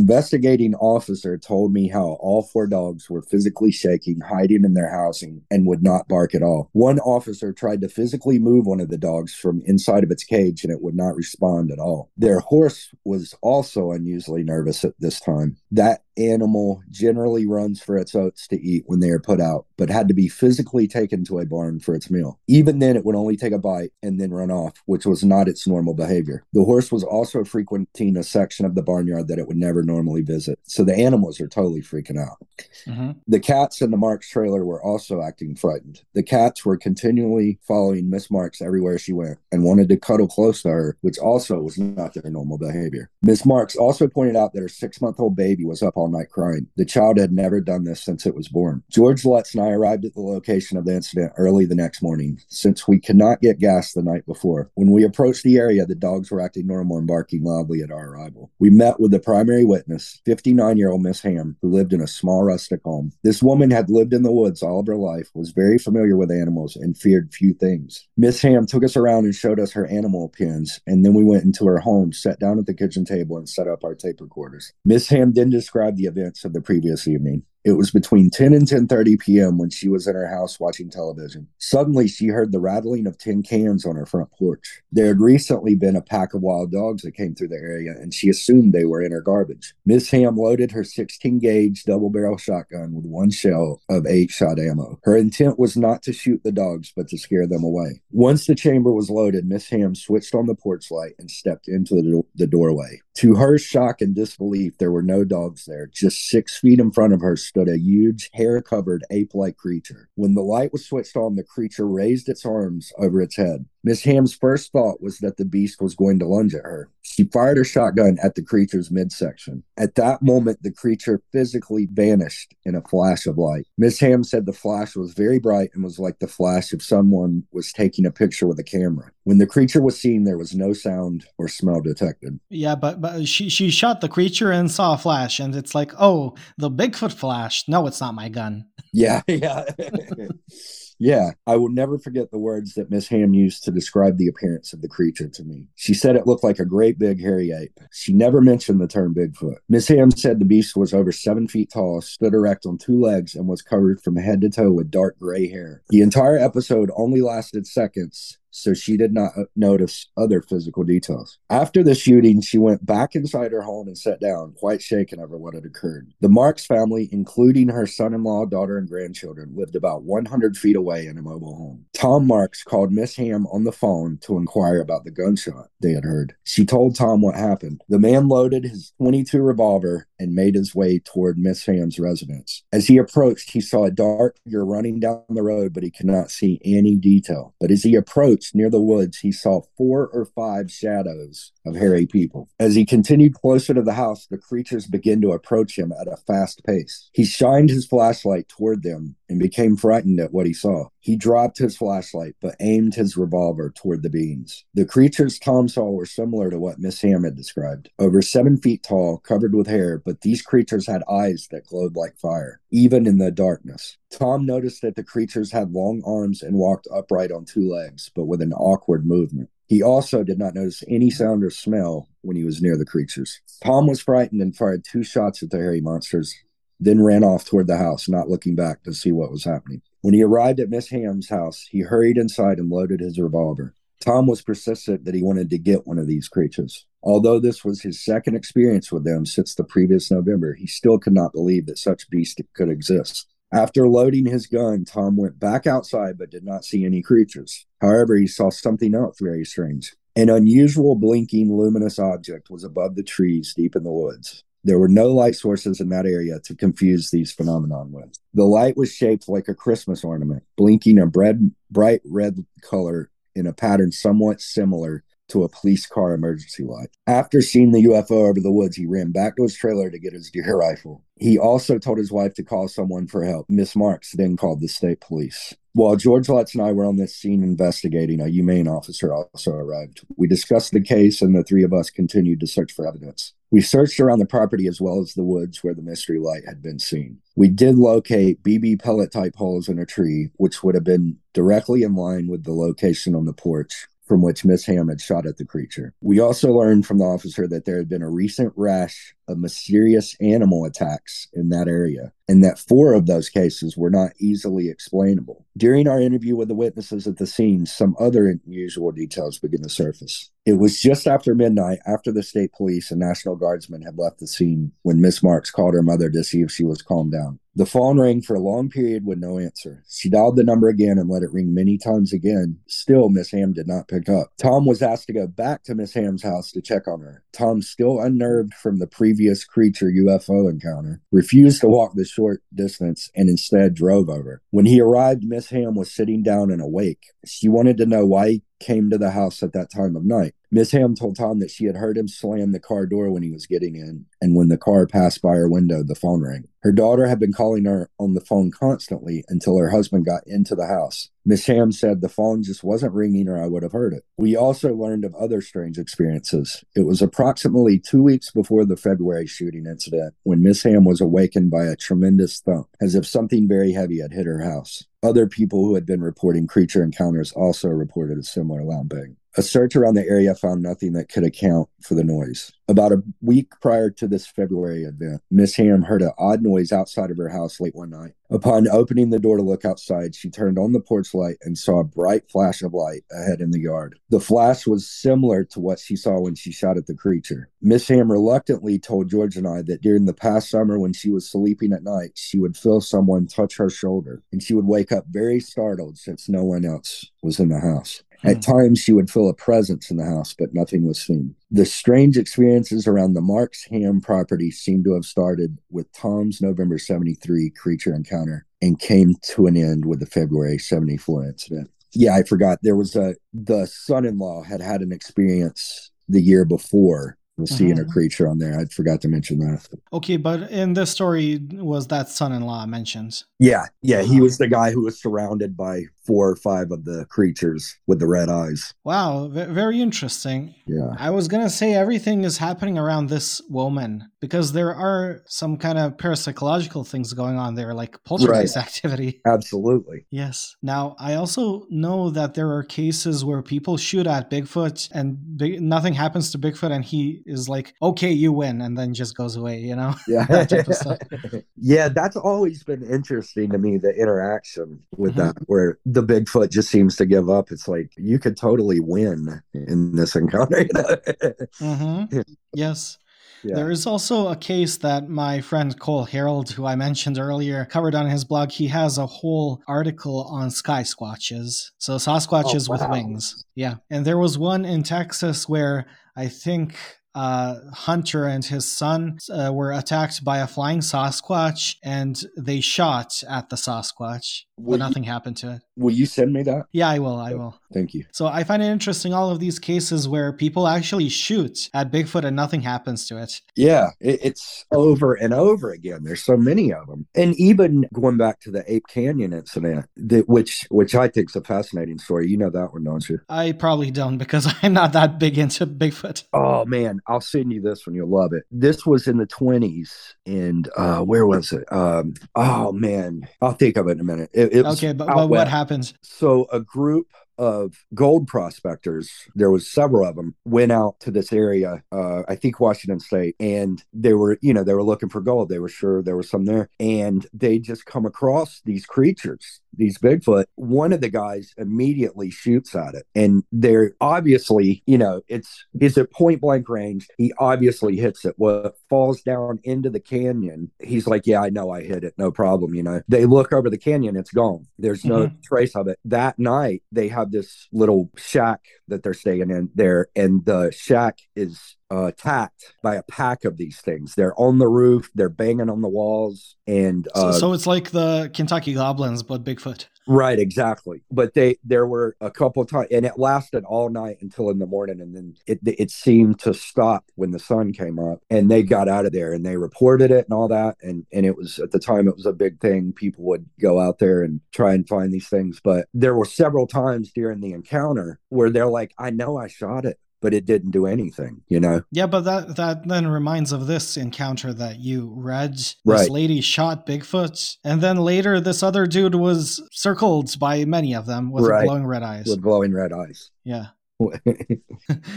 investigating officer told me how all four dogs were physically shaking, hiding in their housing, and would not bark at all. One officer tried to physically move one of the dogs from inside of its cage and it would not respond at all. Their horse was also unusually nervous at this time. That animal generally runs for its oats to eat when they are put out, but had to be physically taken to a barn for its meal. Even then, it would only take a bite and then run off, which was not its normal behavior. The horse was also frequenting a section of the barnyard that it would never normally visit. So the animals are totally freaking out. Mm-hmm. The cats in the Marks trailer were also acting frightened. The cats were continually following Miss Marks everywhere she went and wanted to cuddle close to her, which also was not their normal behavior. Miss Marks also pointed out that her six month old baby was up all night crying. The child had never done this since it was born. George Lutz and I arrived at the location of the incident early the next morning, since we could not get gas the night before. When we approached the area, the dogs were acting normal and barking loudly at our arrival. We met with the primary witness, 59 year old Miss Ham, who lived in a small rustic home. This woman had lived in the woods all of her life, was very familiar with animals, and feared few things. Miss Ham took us around and showed us her animal pens, and then we went into her home, sat down at the kitchen table, and set up our tape recorders. Miss Ham then described the events of the previous evening. It was between 10 and 10:30 p.m. when she was in her house watching television. Suddenly, she heard the rattling of tin cans on her front porch. There had recently been a pack of wild dogs that came through the area, and she assumed they were in her garbage. Miss Ham loaded her 16 gauge double barrel shotgun with one shell of eight shot ammo. Her intent was not to shoot the dogs, but to scare them away. Once the chamber was loaded, Miss Ham switched on the porch light and stepped into the, do- the doorway. To her shock and disbelief, there were no dogs there. Just six feet in front of her stood a huge, hair covered, ape like creature. When the light was switched on, the creature raised its arms over its head. Miss Ham's first thought was that the beast was going to lunge at her. She fired her shotgun at the creature's midsection. At that moment, the creature physically vanished in a flash of light. Miss Ham said the flash was very bright and was like the flash if someone was taking a picture with a camera. When the creature was seen, there was no sound or smell detected. Yeah, but but she she shot the creature and saw a flash, and it's like, oh, the Bigfoot flash. No, it's not my gun. Yeah, yeah. Yeah, I will never forget the words that Miss Ham used to describe the appearance of the creature to me. She said it looked like a great big hairy ape. She never mentioned the term Bigfoot. Miss Ham said the beast was over seven feet tall, stood erect on two legs, and was covered from head to toe with dark gray hair. The entire episode only lasted seconds, so she did not uh, notice other physical details. After the shooting, she went back inside her home and sat down, quite shaken over what had occurred. The Marks family, including her son in law, daughter, and grandchildren, lived about 100 feet away in a mobile home. Tom Marks called Miss Ham on the phone to inquire about the gunshot they had heard. She told Tom what happened. The man loaded his 22 revolver and made his way toward Miss Ham's residence. As he approached, he saw a dark figure running down the road, but he could not see any detail. But as he approached near the woods, he saw four or five shadows of hairy people. As he continued closer to the house, the creatures began to approach him at a fast pace. He shined his flashlight toward them and became frightened at what he saw. He dropped his flashlight but aimed his revolver toward the beings. The creatures Tom saw were similar to what Miss Ham had described over seven feet tall, covered with hair, but these creatures had eyes that glowed like fire, even in the darkness. Tom noticed that the creatures had long arms and walked upright on two legs, but with an awkward movement. He also did not notice any sound or smell when he was near the creatures. Tom was frightened and fired two shots at the hairy monsters, then ran off toward the house, not looking back to see what was happening. When he arrived at Miss Ham's house, he hurried inside and loaded his revolver. Tom was persistent that he wanted to get one of these creatures. Although this was his second experience with them since the previous November, he still could not believe that such beast could exist. After loading his gun, Tom went back outside but did not see any creatures. However, he saw something else very strange. An unusual blinking luminous object was above the trees deep in the woods. There were no light sources in that area to confuse these phenomenon with. The light was shaped like a Christmas ornament, blinking a bright red color in a pattern somewhat similar to a police car emergency light. After seeing the UFO over the woods, he ran back to his trailer to get his deer rifle. He also told his wife to call someone for help. Miss Marks then called the state police. While George Lutz and I were on this scene investigating, a humane officer also arrived. We discussed the case, and the three of us continued to search for evidence. We searched around the property as well as the woods where the mystery light had been seen. We did locate BB pellet type holes in a tree, which would have been directly in line with the location on the porch from which Miss Ham had shot at the creature. We also learned from the officer that there had been a recent rash of mysterious animal attacks in that area, and that four of those cases were not easily explainable. During our interview with the witnesses at the scene, some other unusual details began to surface. It was just after midnight, after the state police and National Guardsmen had left the scene, when Miss Marks called her mother to see if she was calmed down. The phone rang for a long period with no answer. She dialed the number again and let it ring many times again. Still, Miss Ham did not pick up. Tom was asked to go back to Miss Ham's house to check on her. Tom, still unnerved from the previous creature UFO encounter, refused to walk the short distance and instead drove over. When he arrived, Miss Ham was sitting down and awake. She wanted to know why came to the house at that time of night. Miss Ham told Tom that she had heard him slam the car door when he was getting in, and when the car passed by her window, the phone rang. Her daughter had been calling her on the phone constantly until her husband got into the house. Miss Ham said the phone just wasn't ringing or I would have heard it. We also learned of other strange experiences. It was approximately two weeks before the February shooting incident when Miss Ham was awakened by a tremendous thump, as if something very heavy had hit her house. Other people who had been reporting creature encounters also reported a similar loud bang. A search around the area found nothing that could account for the noise. About a week prior to this February event, Miss Ham heard an odd noise outside of her house late one night. Upon opening the door to look outside, she turned on the porch light and saw a bright flash of light ahead in the yard. The flash was similar to what she saw when she shot at the creature. Miss Ham reluctantly told George and I that during the past summer when she was sleeping at night, she would feel someone touch her shoulder and she would wake up very startled since no one else was in the house. At times, she would feel a presence in the house, but nothing was seen. The strange experiences around the Marks Ham property seem to have started with Tom's November 73 creature encounter and came to an end with the February 74 incident. Yeah, I forgot. There was a, the son in law had had an experience the year before was seeing a Mhm. creature on there. I forgot to mention that. Okay, but in this story, was that son-in-law mentioned? Yeah, yeah, he Uh-huh. was the guy who was surrounded by four or five of the creatures with the red eyes. Wow, ve- very interesting. Yeah. I was gonna say everything is happening around this woman because there are some kind of parapsychological things going on there, like poltergeist activity. Absolutely. Yes. Now, I also know that there are cases where people shoot at Bigfoot and big, nothing happens to Bigfoot, and he is like, "Okay, you win," and then just goes away. You know? Yeah. That type of stuff. yeah, that's always been interesting to me, the interaction with Mhm. that, where the Bigfoot just seems to give up. It's like you could totally win in this encounter. you know? hmm Yes. Yeah. There is also a case that my friend Cole Harold, who I mentioned earlier, covered on his blog. He has a whole article on sky squatches. So Sasquatches Oh, with wings. Yeah. And there was one in Texas where I think uh, Hunter and his son uh, were attacked by a flying Sasquatch and they shot at the Sasquatch, Will but you- nothing happened to it. Will you send me that? Yeah, I will. I will. Thank you. So I find it interesting all of these cases where people actually shoot at Bigfoot and nothing happens to it. Yeah, it, it's over and over again. There's so many of them, and even going back to the Ape Canyon incident, that which which I think is a fascinating story. You know that one, don't you? I probably don't because I'm not that big into Bigfoot. Oh man, I'll send you this one. You'll love it. This was in the 20s, and uh, where was it? Um, oh man, I'll think of it in a minute. It, it Okay, but, but what west. happened? So a group of gold prospectors, there was several of them, went out to this area, uh, I think Washington State, and they were, you know, they were looking for gold. They were sure there was some there, and they just come across these creatures, these Bigfoot. One of the guys immediately shoots at it, and they're obviously, you know, it's is at point blank range. He obviously hits it. Well, falls down into the canyon. He's like, "Yeah, I know, I hit it, no problem." You know, they look over the canyon, it's gone. There's no mm-hmm. trace of it. That night, they have this little shack that they're staying in there, and the shack is uh, attacked by a pack of these things. They're on the roof, they're banging on the walls, and So, uh, so it's like the Kentucky Goblins, but Bigfoot. Right, exactly. But they there were a couple of times, and it lasted all night until in the morning, and then it it seemed to stop when the sun came up, and they got out of there and they reported it and all that, and and it was at the time it was a big thing. People would go out there and try and find these things, but there were several times during the encounter where they're like, "I know I shot it." But it didn't do anything, you know. Yeah, but that that then reminds of this encounter that you read. This Right. lady shot Bigfoot, and then later this other dude was circled by many of them with Right. glowing red eyes. With glowing red eyes. Yeah.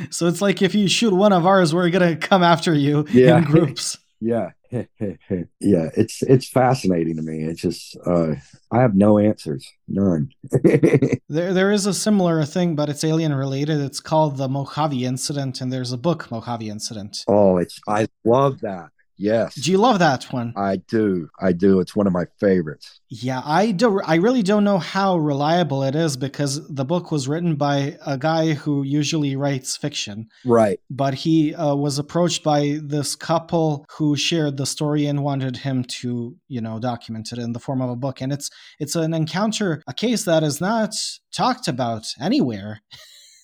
So it's like if you shoot one of ours, we're gonna come after you Yeah. in groups. Yeah. yeah, it's it's fascinating to me. It's just uh I have no answers. None. There, there is a similar thing, but it's alien related. It's called the Mojave Incident, and there's a book, Mojave Incident. oh, it's I love that. Yes. Do you love that one? I do. I do. It's one of my favorites. Yeah, I do. I really don't know how reliable it is because the book was written by a guy who usually writes fiction, Right. but he uh, was approached by this couple who shared the story and wanted him to, you know, document it in the form of a book. And it's it's an encounter, a case that is not talked about anywhere.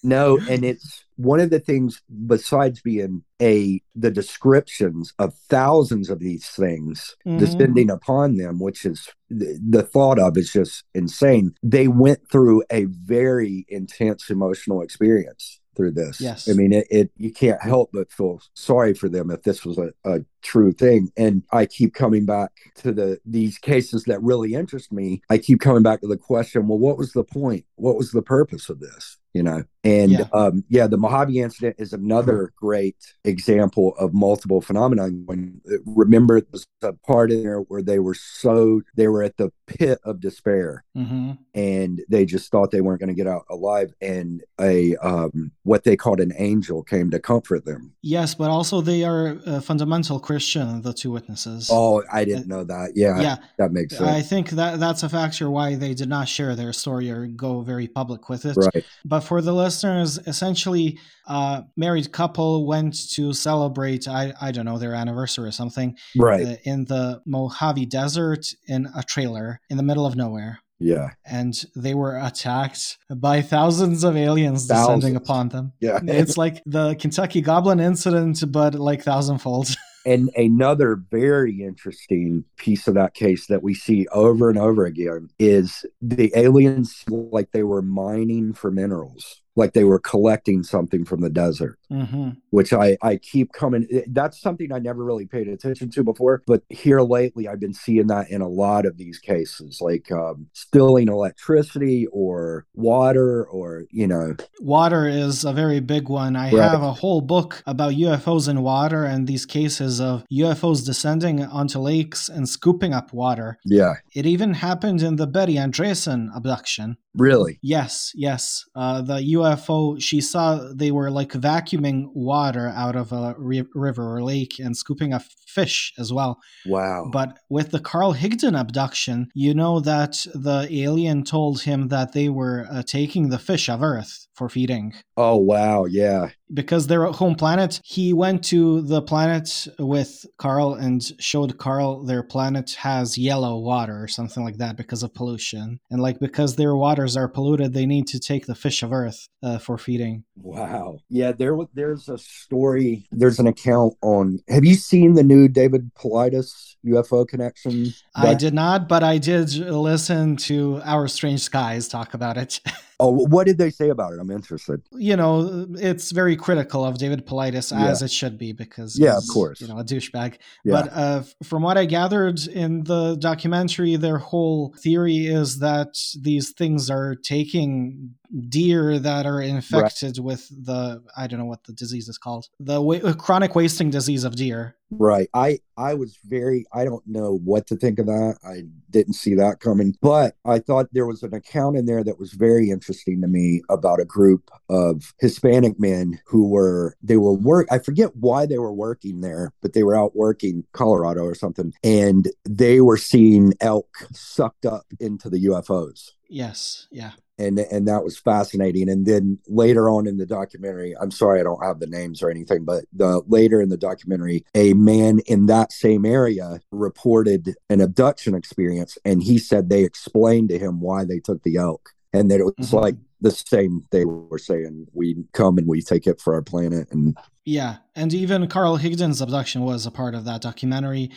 No, and it's one of the things besides being a the descriptions of thousands of these things Mhm. descending upon them, which is the, the thought of is just insane. They went through a very intense emotional experience through this. Yes. I mean, it, it you can't help but feel sorry for them if this was a, a true thing. And I keep coming back to the these cases that really interest me. I keep coming back to the question, well, what was the point? What was the purpose of this? You know, and Yeah. um, yeah, the Mojave incident is another great example of multiple phenomenon. When remember, it was a part in there where they were so they were at the pit of despair, hmm and they just thought they weren't going to get out alive, and a um, what they called an angel came to comfort them. Yes, but also they are uh, fundamental Christian, the two witnesses. Oh, I didn't know that. Yeah, yeah. that makes sense. I think that that's a factor why they did not share their story or go very public with it. right. But for the listeners, essentially, a married couple went to celebrate, I, I don't know, their anniversary or something Right. uh, in the Mojave Desert in a trailer in the middle of nowhere. yeah. And they were attacked by thousands of aliens descending upon them. Yeah. It's like the Kentucky Goblin incident, but like thousandfold. And another very interesting piece of that case that we see over and over again is the aliens like they were mining for minerals, like they were collecting something from the desert, hmm which I, I keep coming. That's something I never really paid attention to before. But here lately, I've been seeing that in a lot of these cases, like um, stealing electricity or water or, you know, Water is a very big one. I Right. have a whole book about UFOs in water and these cases of UFOs descending onto lakes and scooping up water. yeah, It even happened in the Betty Andreasson abduction. really. Yes, yes. Uh, the UFO, she saw they were like vacuuming water out of a ri- river or lake and scooping up fish as well. Wow. But with the Carl Higdon abduction, you know that the alien told him that they were uh, taking the fish of Earth for feeding. oh, wow. Yeah. Because their home planet, he went to the planet with Carl and showed Carl their planet has yellow water or something like that because of pollution. And like because their waters are polluted, they need to take the fish of Earth uh, for feeding. Wow. Yeah, there there's a story, there's an account on have you seen the new David Paulides UFO connection? I did not, but I did listen to Our Strange Skies talk about it. Oh, what did they say about it? I'm interested. you know, it's very critical of David Paulides as Yeah. it should be because Yeah, of course. you know, a douchebag. Yeah. But uh, from what I gathered in the documentary, their whole theory is that these things are taking deer that are infected with the I don't know what the disease is called, the wa- uh, chronic wasting disease of deer. Right. I I was very I don't know what to think of that. I didn't see that coming. But I thought there was an account in there that was very interesting to me about a group of Hispanic men who were they were work I forget why they were working there, but they were out working Colorado or something and they were seeing elk sucked up into the UFOs. Yes, yeah. And and that was fascinating and then later on in the documentary i'm sorry i don't have the names or anything but the later in the documentary a man in that same area reported an abduction experience and he said they explained to him why they took the elk and that it was Mhm. like the same they were saying we come and we take it for our planet and Yeah, and even Carl Higdon's abduction was a part of that documentary,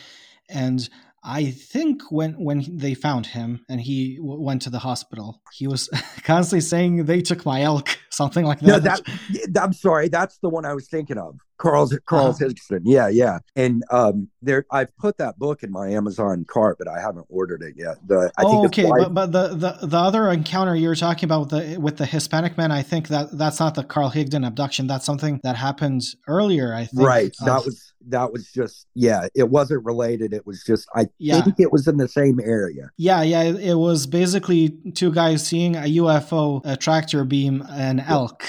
and I think when when they found him and he w- went to the hospital, he was constantly saying they took my elk, something like that. no that i'm sorry that's the one i was thinking of carl's carl's Uh-huh. Yeah yeah and um there i've put that book in my amazon cart but i haven't ordered it yet the i oh, okay, but but the, the the other encounter you're talking about with the with the Hispanic man, I think that that's not the Carl Higdon abduction. That's something that happened earlier. I think. right that was that was just yeah it wasn't related it was just i Yeah. think it was in the same area Yeah, yeah. It, it was basically two guys seeing a UFO, a tractor beam, an elk.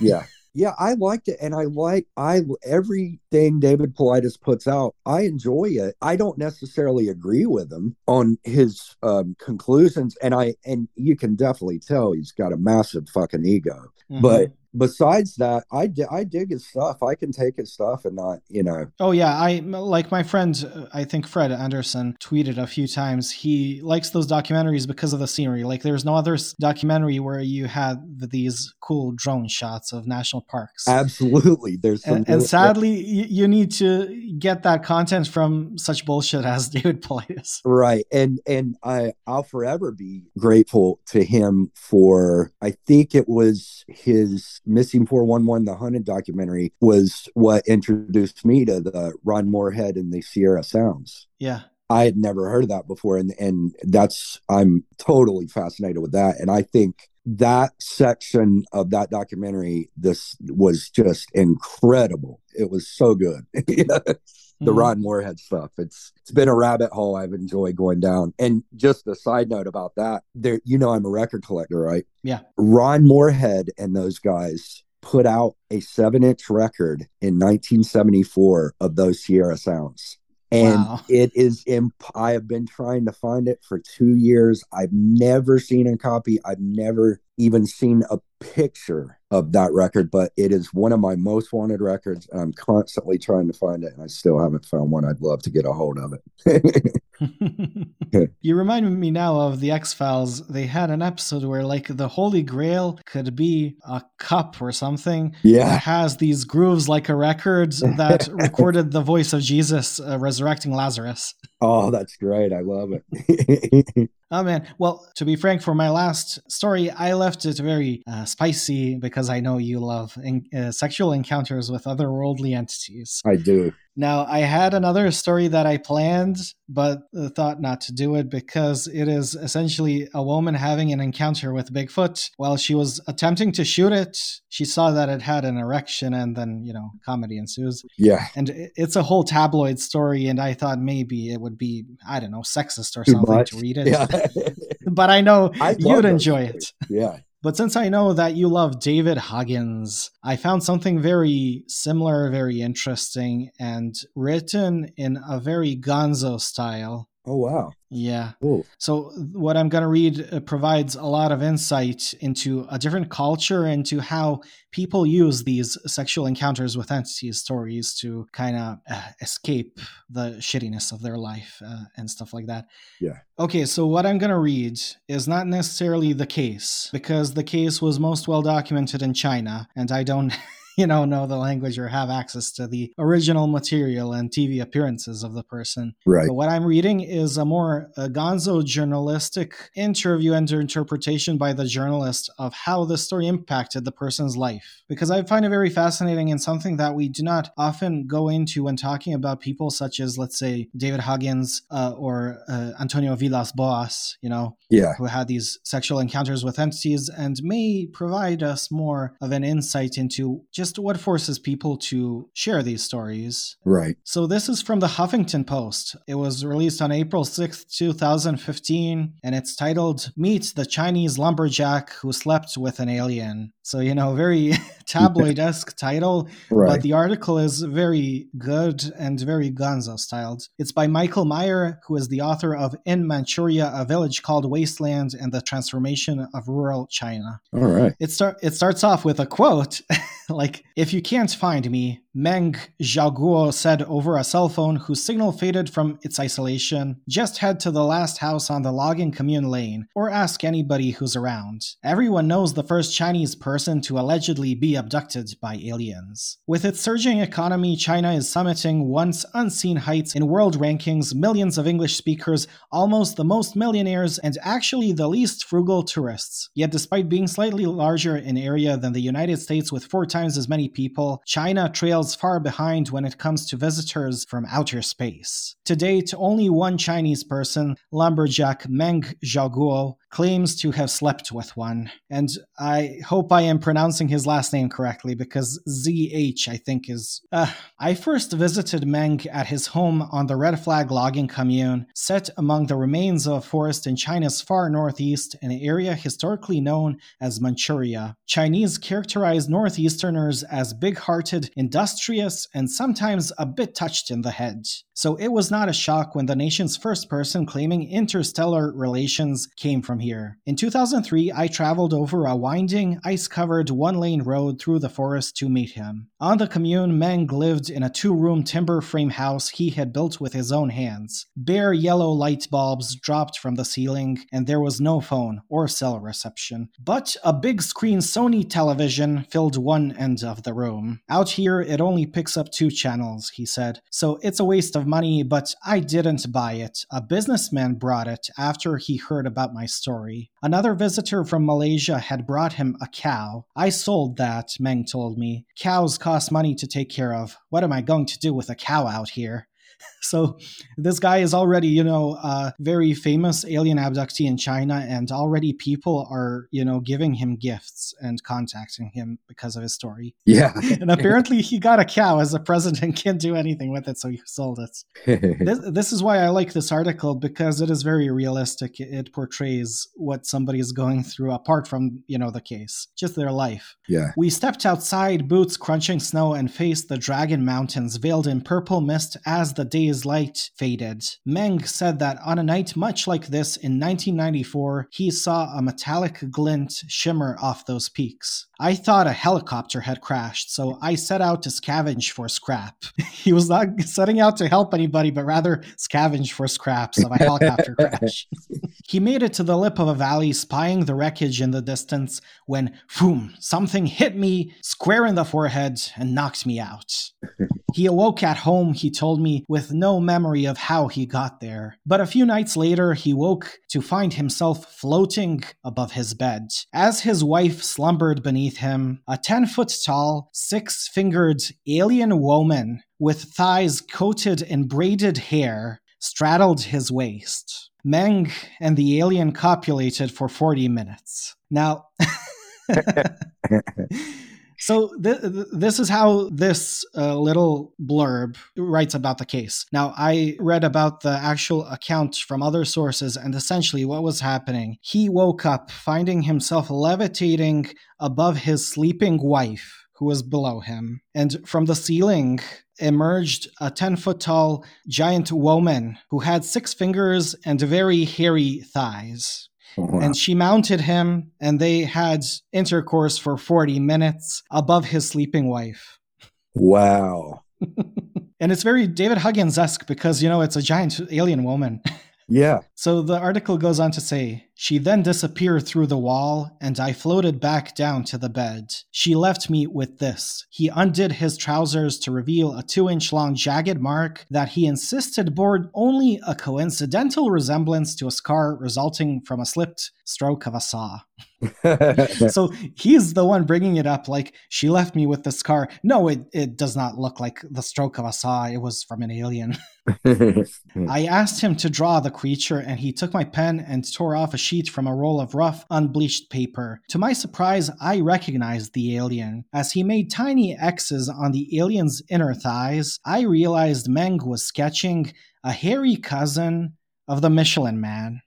yeah yeah i liked it and i like i everything david paulides puts out i enjoy it i don't necessarily agree with him on his um conclusions and i and you can definitely tell he's got a massive fucking ego Mhm. but besides that i di- i dig his stuff i can take his stuff and not you know Oh yeah, I like my friend. I think Fred Anderson tweeted a few times. He likes those documentaries because of the scenery. Like, there's no other documentary where you had these cool drone shots of national parks. absolutely there's some and, and sadly, you, you need to get that content from such bullshit as David Paulides. right and and i i'll forever be grateful to him for i think it was his missing 411 the hunted documentary was what introduced me to the ron morehead and the sierra sounds. Yeah. i had never heard of that before and and that's i'm totally fascinated with that. And i think that section of that documentary this was just incredible. It was so good the Mhm. Ron Morehead stuff. It's it's been a rabbit hole I've enjoyed going down. And just a side note about that, there you know I'm a record collector, right? Yeah. Ron Morehead and those guys put out a seven inch record in 1974 of those Sierra Sounds. And Wow. it is, imp- I have been trying to find it for two years. I've never seen a copy. I've never even seen a picture of that record, but it is one of my most wanted records. And I'm constantly trying to find it. And I still haven't found one. I'd love to get a hold of it. you remind me now of the X Files. They had an episode where, like, the Holy Grail could be a cup or something. yeah. Has these grooves like a record that recorded the voice of Jesus uh, resurrecting Lazarus. Oh, that's great. I love it. Oh man. Well, to be frank, for my last story, I left it very uh, spicy because I know you love in- uh, sexual encounters with otherworldly entities. I do. Now, I had another story that I planned, but thought not to do it because it is essentially a woman having an encounter with Bigfoot. While she was attempting to shoot it, she saw that it had an erection, and then, you know, comedy ensues. Yeah. And it's a whole tabloid story, and I thought maybe it would be, I don't know, sexist or Too something much. to read it. Yeah. but I know I you'd enjoy stories. it. yeah. But since I know that you love David Huggins, I found something very similar, very interesting, and written in a very gonzo style. Oh, wow. Yeah. Cool. So, what I'm going to read uh, provides a lot of insight into a different culture, into how people use these sexual encounters with entities stories to kind of uh, escape the shittiness of their life uh, and stuff like that. Yeah. Okay, so what I'm going to read is not necessarily the case, because the case was most well documented in China, and I don't. You know, know the language or have access to the original material and TV appearances of the person. Right. But what I'm reading is a more uh, gonzo journalistic interview and interpretation by the journalist of how the story impacted the person's life. Because I find it very fascinating and something that we do not often go into when talking about people such as, let's say, David Huggins uh, or uh, Antonio Villas Boas, you know, Yeah. who had these sexual encounters with entities and may provide us more of an insight into just what forces people to share these stories. Right. So this is from the Huffington Post. It was released on April 6th, 2015, and it's titled Meet the Chinese Lumberjack Who Slept with an Alien. So, you know, very tabloid-esque title, Right. but the article is very good and very gonzo styled. It's by Michael Meyer, who is the author of In Manchuria, A Village Called Wasteland and the Transformation of Rural China. All right. It start it starts off with a quote like if you can't find me Meng Xiaoguo said over a cell phone whose signal faded from its isolation just head to the last house on the logging commune lane or ask anybody who's around everyone knows the first Chinese person to allegedly be abducted by aliens with its surging economy China is summiting once unseen heights in world rankings millions of English speakers almost the most millionaires and actually the least frugal tourists. Yet, despite being slightly larger in area than the United States with four times as many people, China trails far behind when it comes to visitors from outer space. To date, only one Chinese person, lumberjack Meng Xiaoguo, claims to have slept with one. And I hope I am pronouncing his last name correctly because ZH, I think, is. Uh, I first visited Meng at his home on the Red Flag logging commune, set among the remains of a forest in China's far northeast, an area historically known as Manchuria. Chinese characterize Northeasterners as big hearted, industrious, and sometimes a bit touched in the head. So it was not a shock when the nation's first person claiming interstellar relations came from here. In 2003, I traveled over a winding, ice covered one lane road through the forest to meet him. On the commune, Meng lived in a two room timber frame house he had built with his own hands. Bare yellow light bulbs dropped from the ceiling, and there was no phone or cell reception. But a big screen Sony television filled one end of the room. Out here, it only picks up two channels, he said, so it's a waste of money, but I didn't buy it. A businessman brought it after he heard about my story. Another visitor from Malaysia had brought him a cow. I sold that, Meng told me. Cows cost money to take care of. What am I going to do with a cow out here? So this guy is already, you know, a very famous alien abductee in China, and already people are, you know, giving him gifts and contacting him because of his story. Yeah. And apparently he got a cow as a present and can't do anything with it, so he sold it. This, this is why I like this article because it is very realistic. It portrays what somebody is going through apart from, you know, the case, just their life. yeah. We stepped outside, boots crunching snow, and faced the Dragon Mountains veiled in purple mist as the day's light faded. Meng said that on a night much like this in 1994, he saw a metallic glint shimmer off those peaks. I thought a helicopter had crashed, so I set out to scavenge for scrap. he was not setting out to help anybody, but rather scavenge for scraps of a helicopter crash. He made it to the lip of a valley, spying the wreckage in the distance, when, boom, something hit me square in the forehead and knocked me out. He awoke at home, he told me, with no memory of how he got there. But a few nights later, he woke to find himself floating above his bed. As his wife slumbered beneath him, a 10 foot tall, six fingered alien woman with thighs coated in braided hair straddled his waist. Meng and the alien copulated for 40 minutes. Now, so th- th- this is how this uh, little blurb writes about the case. Now, I read about the actual account from other sources, and essentially what was happening. He woke up finding himself levitating above his sleeping wife, who was below him, and from the ceiling emerged a 10 foot tall giant woman who had six fingers and very hairy thighs. Wow. And she mounted him, and they had intercourse for 40 minutes above his sleeping wife. wow. and it's very David Huggins esque because, you know, it's a giant alien woman. Yeah. So the article goes on to say She then disappeared through the wall, and I floated back down to the bed. She left me with this. He undid his trousers to reveal a two inch long jagged mark that he insisted bore only a coincidental resemblance to a scar resulting from a slipped stroke of a saw. so he's the one bringing it up like she left me with the scar. No, it, it does not look like the stroke of a saw. It was from an alien. I asked him to draw the creature, and he took my pen and tore off a sheet from a roll of rough, unbleached paper. To my surprise, I recognized the alien. As he made tiny X's on the alien's inner thighs, I realized Meng was sketching a hairy cousin of the Michelin Man.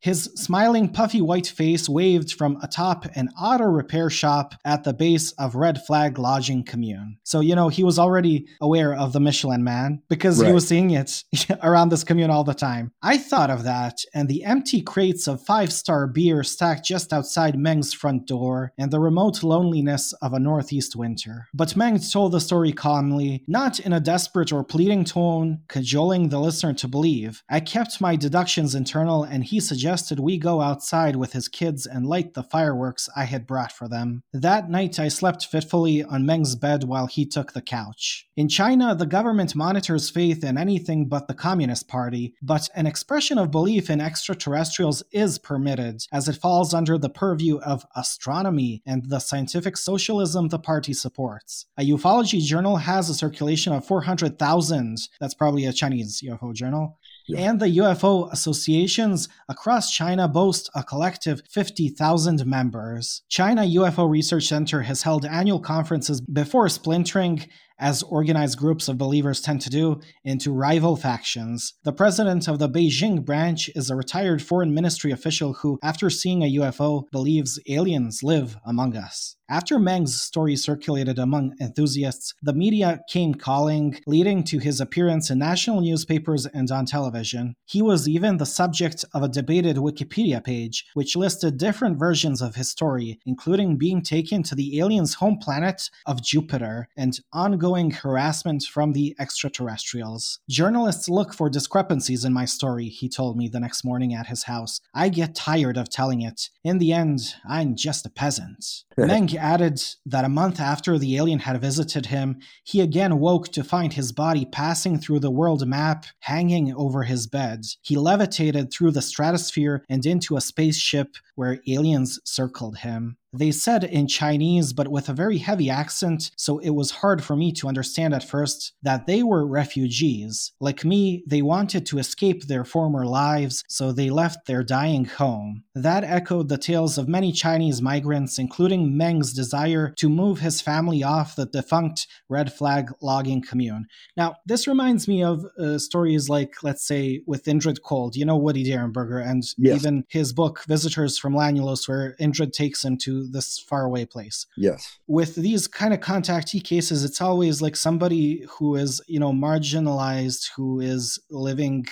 His smiling, puffy white face waved from atop an auto repair shop at the base of Red Flag Logging Commune. So, you know, he was already aware of the Michelin Man because he was seeing it around this commune all the time. I thought of that and the empty crates of five star beer stacked just outside Meng's front door and the remote loneliness of a Northeast winter. But Meng told the story calmly, not in a desperate or pleading tone, cajoling the listener to believe. I kept my deductions internal and he suggested we go outside with his kids and light the fireworks I had brought for them. That night I slept fitfully on Meng's bed while he took the couch. In China, the government monitors faith in anything but the Communist Party, but an expression of belief in extraterrestrials is permitted, as it falls under the purview of astronomy and the scientific socialism the party supports. A ufology journal has a circulation of 400,000. That's probably a Chinese UFO journal. Yeah. And the UFO associations across China boast a collective 50,000 members. China UFO Research Center has held annual conferences before splintering as organized groups of believers tend to do, into rival factions. The president of the Beijing branch is a retired foreign ministry official who, after seeing a UFO, believes aliens live among us. After Meng's story circulated among enthusiasts, the media came calling, leading to his appearance in national newspapers and on television. He was even the subject of a debated Wikipedia page, which listed different versions of his story, including being taken to the alien's home planet of Jupiter and ongoing harassment from the extraterrestrials. Journalists look for discrepancies in my story, he told me the next morning at his house. I get tired of telling it. In the end, I'm just a peasant. Meng added that a month after the alien had visited him, he again woke to find his body passing through the world map hanging over his bed. He levitated through the stratosphere and into a spaceship where aliens circled him. They said in Chinese, but with a very heavy accent, so it was hard for me to understand at first that they were refugees. Like me, they wanted to escape their former lives, so they left their dying home. That echoed the tales of many Chinese migrants, including Meng's desire to move his family off the defunct Red Flag logging commune. Now, this reminds me of uh, stories like, let's say, with Indrid Cold, you know, Woody Derenberger, and Yes. even his book, Visitors from Lanulos, where Indrid takes him to this faraway place Yes. with these kind of contactee cases, it's always like somebody who is, you know, marginalized, who is living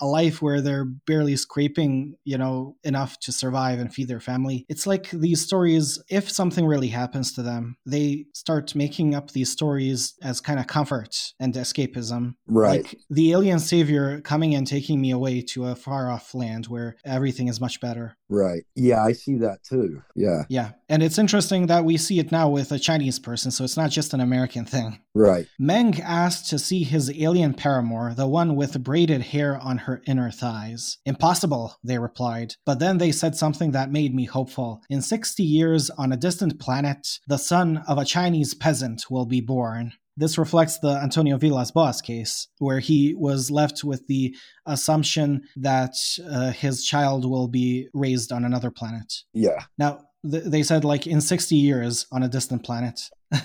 a life where they're barely scraping, you know, enough to survive and feed their family. It's like these stories, if something really happens to them, they start making up these stories as kind of comfort and escapism. Right. Like the alien savior coming and taking me away to a far off land where everything is much better. Right. Yeah, I see that too. Yeah. Yeah. And it's interesting that we see it now with a Chinese person, so it's not just an American thing. Right. Meng asked to see his alien paramour, the one with braided hair on her inner thighs. Impossible, they replied. But then they said something that made me hopeful. In 60 years, on a distant planet, the son of a Chinese peasant will be born. This reflects the Antonio Villas Boas case, where he was left with the assumption that uh, his child will be raised on another planet. Yeah. Now, they said like in 60 years on a distant planet, uh,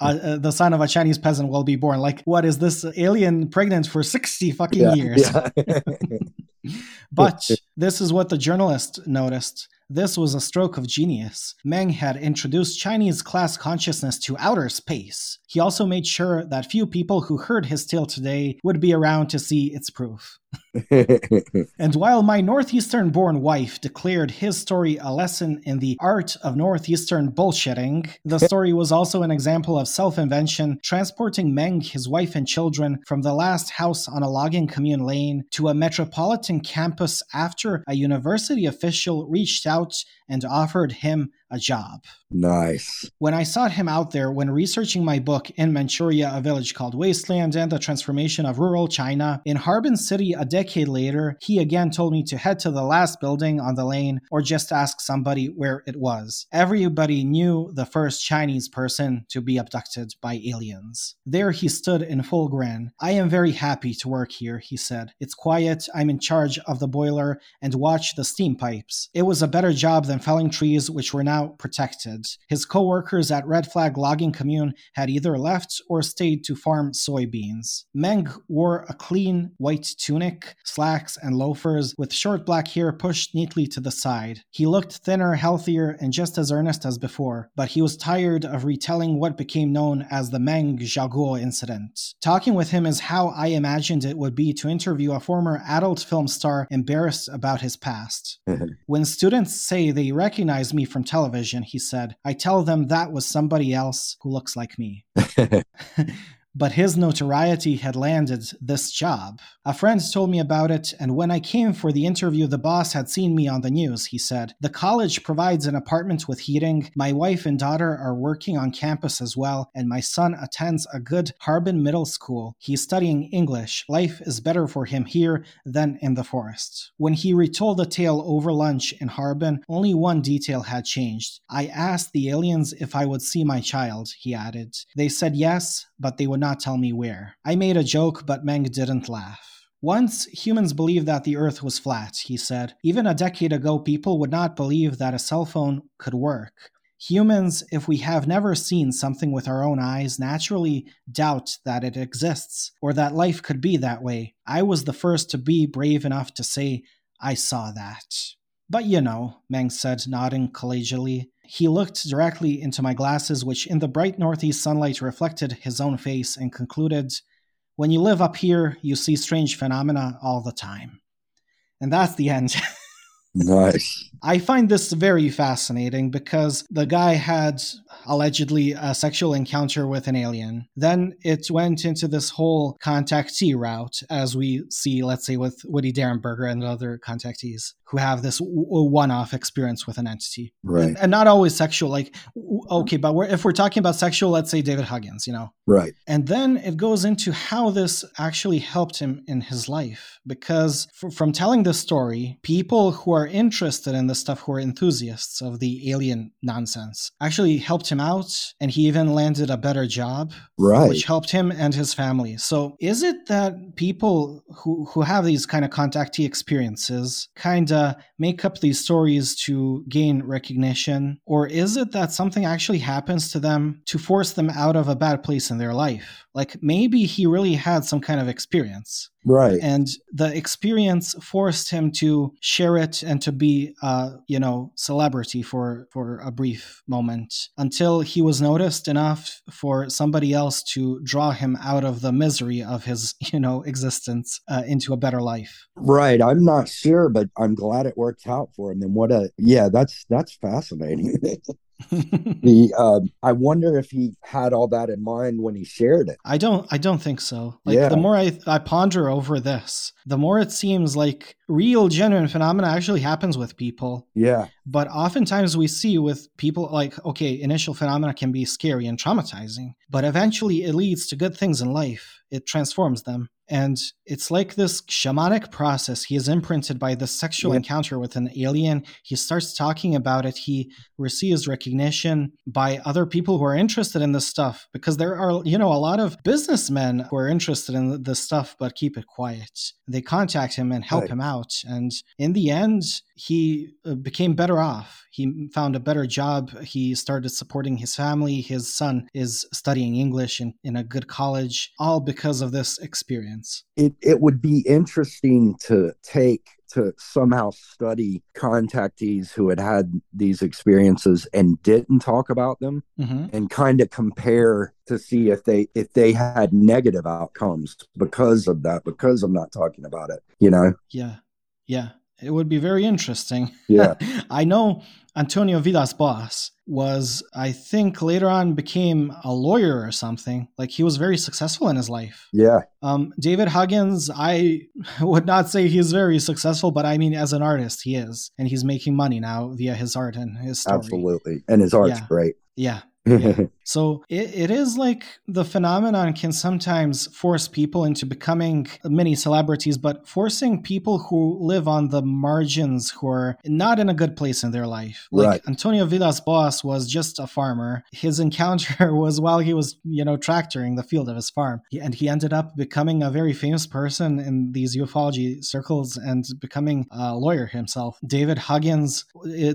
uh, the son of a Chinese peasant will be born. Like, what is this alien pregnant for 60 fucking Yeah. years? yeah. But this is what the journalist noticed. This was a stroke of genius. Meng had introduced Chinese class consciousness to outer space. He also made sure that few people who heard his tale today would be around to see its proof. And while my Northeastern born wife declared his story a lesson in the art of Northeastern bullshitting, the story was also an example of self invention, transporting Meng, his wife, and children from the last house on a logging commune lane to a metropolitan campus after a university official reached out and offered him a job. nice. When I sought him out there when researching my book In Manchuria, a village called Wasteland and the transformation of rural China, in Harbin City a decade later, he again told me to head to the last building on the lane or just ask somebody where it was. Everybody knew the first Chinese person to be abducted by aliens. There he stood in full grin. I am very happy to work here, he said. It's quiet, I'm in charge of the boiler and watch the steam pipes. It was a better job than felling trees, which were now protected. His co-workers at Red Flag Logging Commune had either left or stayed to farm soybeans. Meng wore a clean white tunic, slacks, and loafers with short black hair pushed neatly to the side. He looked thinner, healthier, and just as earnest as before, but he was tired of retelling what became known as the Meng Xiaoguo incident. Talking with him is how I imagined it would be to interview a former adult film star embarrassed about his past. When students say they recognize me from television, he said, I tell them that was somebody else who looks like me. but his notoriety had landed this job. A friend told me about it, and when I came for the interview, the boss had seen me on the news. He said, The college provides an apartment with heating. My wife and daughter are working on campus as well, and my son attends a good Harbin middle school. He's studying English. Life is better for him here than in the forest. When he retold the tale over lunch in Harbin, only one detail had changed. I asked the aliens if I would see my child, he added. They said yes, but they would not tell me where. I made a joke, but Meng didn't laugh. Once, humans believed that the Earth was flat, he said. Even a decade ago, people would not believe that a cell phone could work. Humans, if we have never seen something with our own eyes, naturally doubt that it exists, or that life could be that way. I was the first to be brave enough to say, I saw that. But you know, Meng said, nodding collegially. He looked directly into my glasses, which in the bright northeast sunlight reflected his own face, and concluded, When you live up here, you see strange phenomena all the time. And that's the end. Nice. I find this very fascinating because the guy had allegedly a sexual encounter with an alien. Then it went into this whole contactee route, as we see, let's say, with Woody Derenberger and other contactees who have this one off experience with an entity. Right. And, and not always sexual. Like, okay, but we're, if we're talking about sexual, let's say David Huggins, you know, Right. and then it goes into how this actually helped him in his life. Because f- from telling this story, people who are interested in this stuff, who are enthusiasts of the alien nonsense, actually helped him out, and he even landed a better job, Right. which helped him and his family. So, is it that people who who have these kind of contactee experiences kind of make up these stories to gain recognition, or is it that something actually happens to them to force them out of a bad place in their life? Like maybe he really had some kind of experience right. and the experience forced him to share it and to be uh you know celebrity for for a brief moment until he was noticed enough for somebody else to draw him out of the misery of his you know existence uh, into a better life Right. I'm not sure, but I'm glad it worked out for him. And what a yeah, that's that's fascinating. the um, I wonder if he had all that in mind when he shared it. I don't I don't think so. Like Yeah. the more I I ponder over this, the more it seems like real genuine phenomena actually happens with people. Yeah. But oftentimes we see with people like okay, initial phenomena can be scary and traumatizing, but eventually it leads to good things in life. It transforms them. And it's like this shamanic process. He is imprinted by this sexual Yeah. encounter with an alien. He starts talking about it. He receives recognition by other people who are interested in this stuff because there are, you know, a lot of businessmen who are interested in this stuff but keep it quiet. They contact him and help Right. him out. And in the end, he uh, became better off. He found a better job. He started supporting his family. His son is studying English in, in a good college, all because of this experience. It it would be interesting to take to somehow study contactees who had had these experiences and didn't talk about them hmm and kind of compare to see if they if they had negative outcomes because of that because of not talking about it you know Yeah. Yeah. It would be very interesting. Yeah. I know Antonio Villas Boas was, I think, later on became a lawyer or something. Like he was very successful in his life. yeah Um, David Huggins, I would not say he's very successful, but I mean, as an artist, he is. And he's making money now via his art and his story. absolutely and his art's Yeah. great Yeah. So it, it is like the phenomenon can sometimes force people into becoming mini celebrities, but forcing people who live on the margins who are not in a good place in their life. Like Right. Antonio Villas Boas was just a farmer. His encounter was while he was, you know, tractoring the field of his farm. And he ended up becoming a very famous person in these ufology circles and becoming a lawyer himself. David Huggins,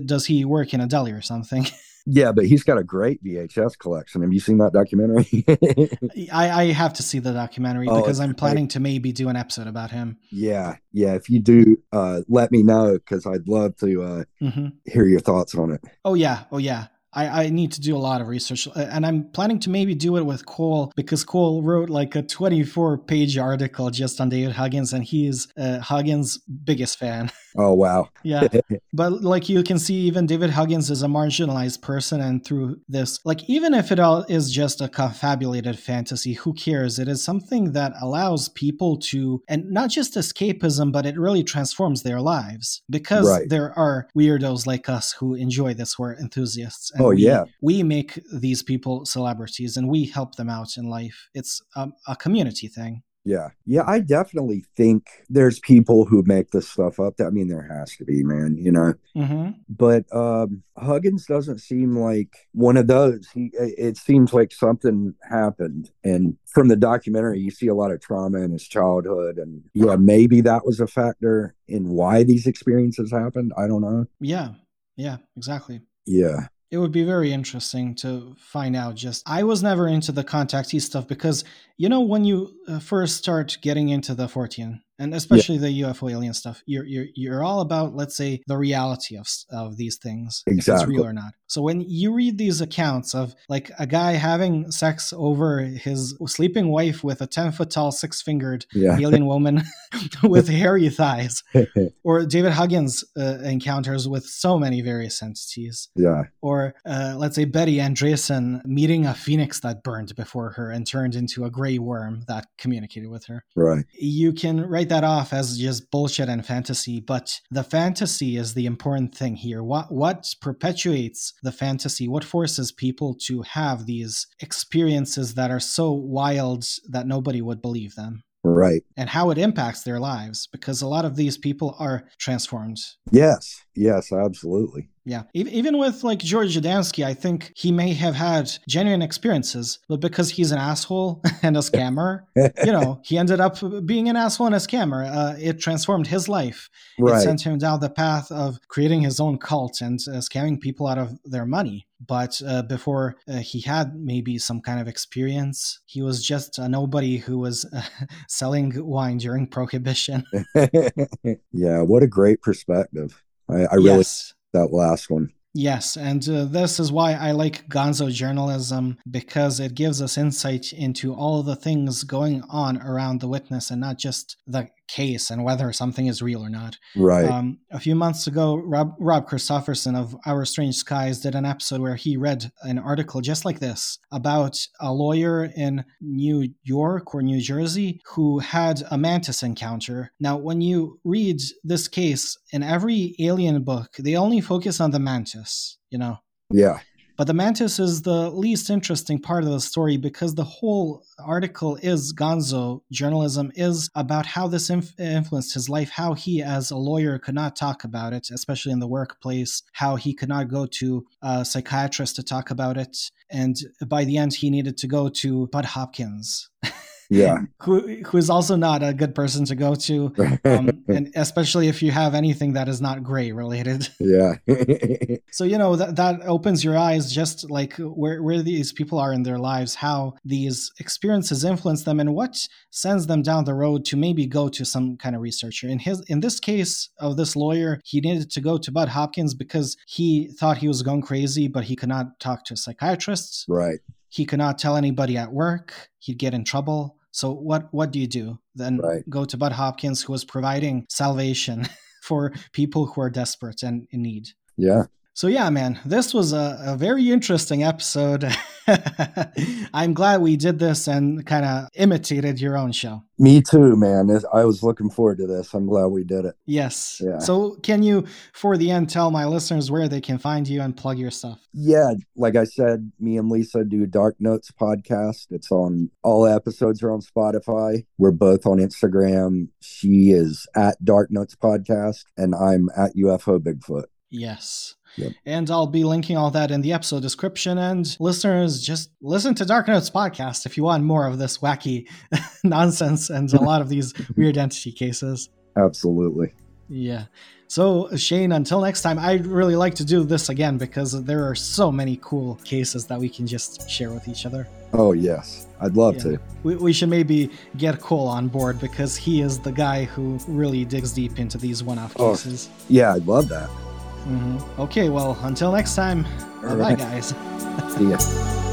does he work in a deli or something? yeah but he's got a great vhs collection have you seen that documentary I, I have to see the documentary Oh, because I'm great. planning to maybe do an episode about him. yeah yeah if you do uh let me know because i'd love to uh hmm hear your thoughts on it Oh yeah, oh yeah. I, I need to do a lot of research, uh, and I'm planning to maybe do it with Cole because Cole wrote like a 24 page article just on David Huggins, and he is uh, Huggins' biggest fan. oh wow Yeah. but like you can see, even David Huggins is a marginalized person, and through this, like even if it all is just a confabulated fantasy, who cares? It is something that allows people to, and not just escapism, but it really transforms their lives because Right. there are weirdos like us who enjoy this, who are enthusiasts. And Oh, we, yeah. we make these people celebrities, and we help them out in life. It's um, a community thing. Yeah. Yeah, I definitely think there's people who make this stuff up. I mean, there has to be, man, you know. hmm But um Huggins doesn't seem like one of those. He it seems like something happened. And from the documentary, you see a lot of trauma in his childhood. And yeah, maybe that was a factor in why these experiences happened. I don't know. Yeah. Yeah. Exactly. Yeah. It would be very interesting to find out. Just, I was never into the contactee stuff because, you know, when you uh, first start getting into the Fortean and especially the UFO alien stuff, you're you're you're all about, let's say, the reality of of these things, if it's real or not. So when you read these accounts of like a guy having sex over his sleeping wife with a ten foot tall, six fingered Yeah. alien woman with hairy thighs, or David Huggins uh, encounters with so many various entities yeah. or uh, let's say Betty Andreasson meeting a phoenix that burned before her and turned into a gray worm that communicated with her. Right. You can write that off as just bullshit and fantasy, but the fantasy is the important thing here. What what perpetuates the fantasy? What forces people to have these experiences that are so wild that nobody would believe them? Right. and how it impacts their lives because a lot of these people are transformed. Yes. Yes, absolutely. Yeah. Even with like George Adamski, I think he may have had genuine experiences, but because he's an asshole and a scammer, you know, he ended up being an asshole and a scammer. Uh, it transformed his life. It sent him down the path of creating his own cult and uh, scamming people out of their money. But uh, before uh, he had maybe some kind of experience, he was just a nobody who was uh, selling wine during Prohibition. yeah, what a great perspective. I, I really yes. That last one. Yes, and uh, this is why I like gonzo journalism because it gives us insight into all the things going on around the witness and not just the case and whether something is real or not. Right. Um, a few months ago, Rob, Rob Christofferson of Our Strange Skies did an episode where he read an article just like this about a lawyer in New York or New Jersey who had a mantis encounter. Now, when you read this case in every alien book, they only focus on the mantis, you know. yeah. But the mantis is the least interesting part of the story because the whole article is gonzo journalism is about how this inf- influenced his life, how he, as a lawyer, could not talk about it, especially in the workplace, how he could not go to a psychiatrist to talk about it. And by the end, he needed to go to Bud Hopkins. Yeah. who who is also not a good person to go to, um, and especially if you have anything that is not gray related. yeah. So you know that that opens your eyes, just like where where these people are in their lives, how these experiences influence them, and what sends them down the road to maybe go to some kind of researcher. In his in this case of this lawyer, he needed to go to Bud Hopkins because he thought he was going crazy, but he could not talk to psychiatrists. right. He could not tell anybody at work. He'd get in trouble. So what what do you do? Then Right. go to Bud Hopkins, who was providing salvation for people who are desperate and in need. Yeah. So yeah, man, this was a, a very interesting episode. I'm glad we did this and kind of imitated your own show. Me too, man. I was looking forward to this. I'm glad we did it. Yes. Yeah. So can you, for the end, tell my listeners where they can find you and plug your stuff? Yeah, like I said, me and Lisa do Dark Notes podcast. It's on all episodes are on Spotify. We're both on Instagram. She is at Dark Notes Podcast, and I'm at UFO Bigfoot. Yes. Yep. And I'll be linking all that in the episode description. And listeners, just listen to Dark Notes podcast if you want more of this wacky nonsense and a lot of these weird entity cases. Absolutely. Yeah. So, Shane, until next time, I'd really like to do this again because there are so many cool cases that we can just share with each other. Oh yes, I'd love Yeah. to. We, we should maybe get Cole on board because he is the guy who really digs deep into these one off Oh. cases. Yeah, I'd love that. Hmm Okay, well, until next time, All bye, right. guys. See ya.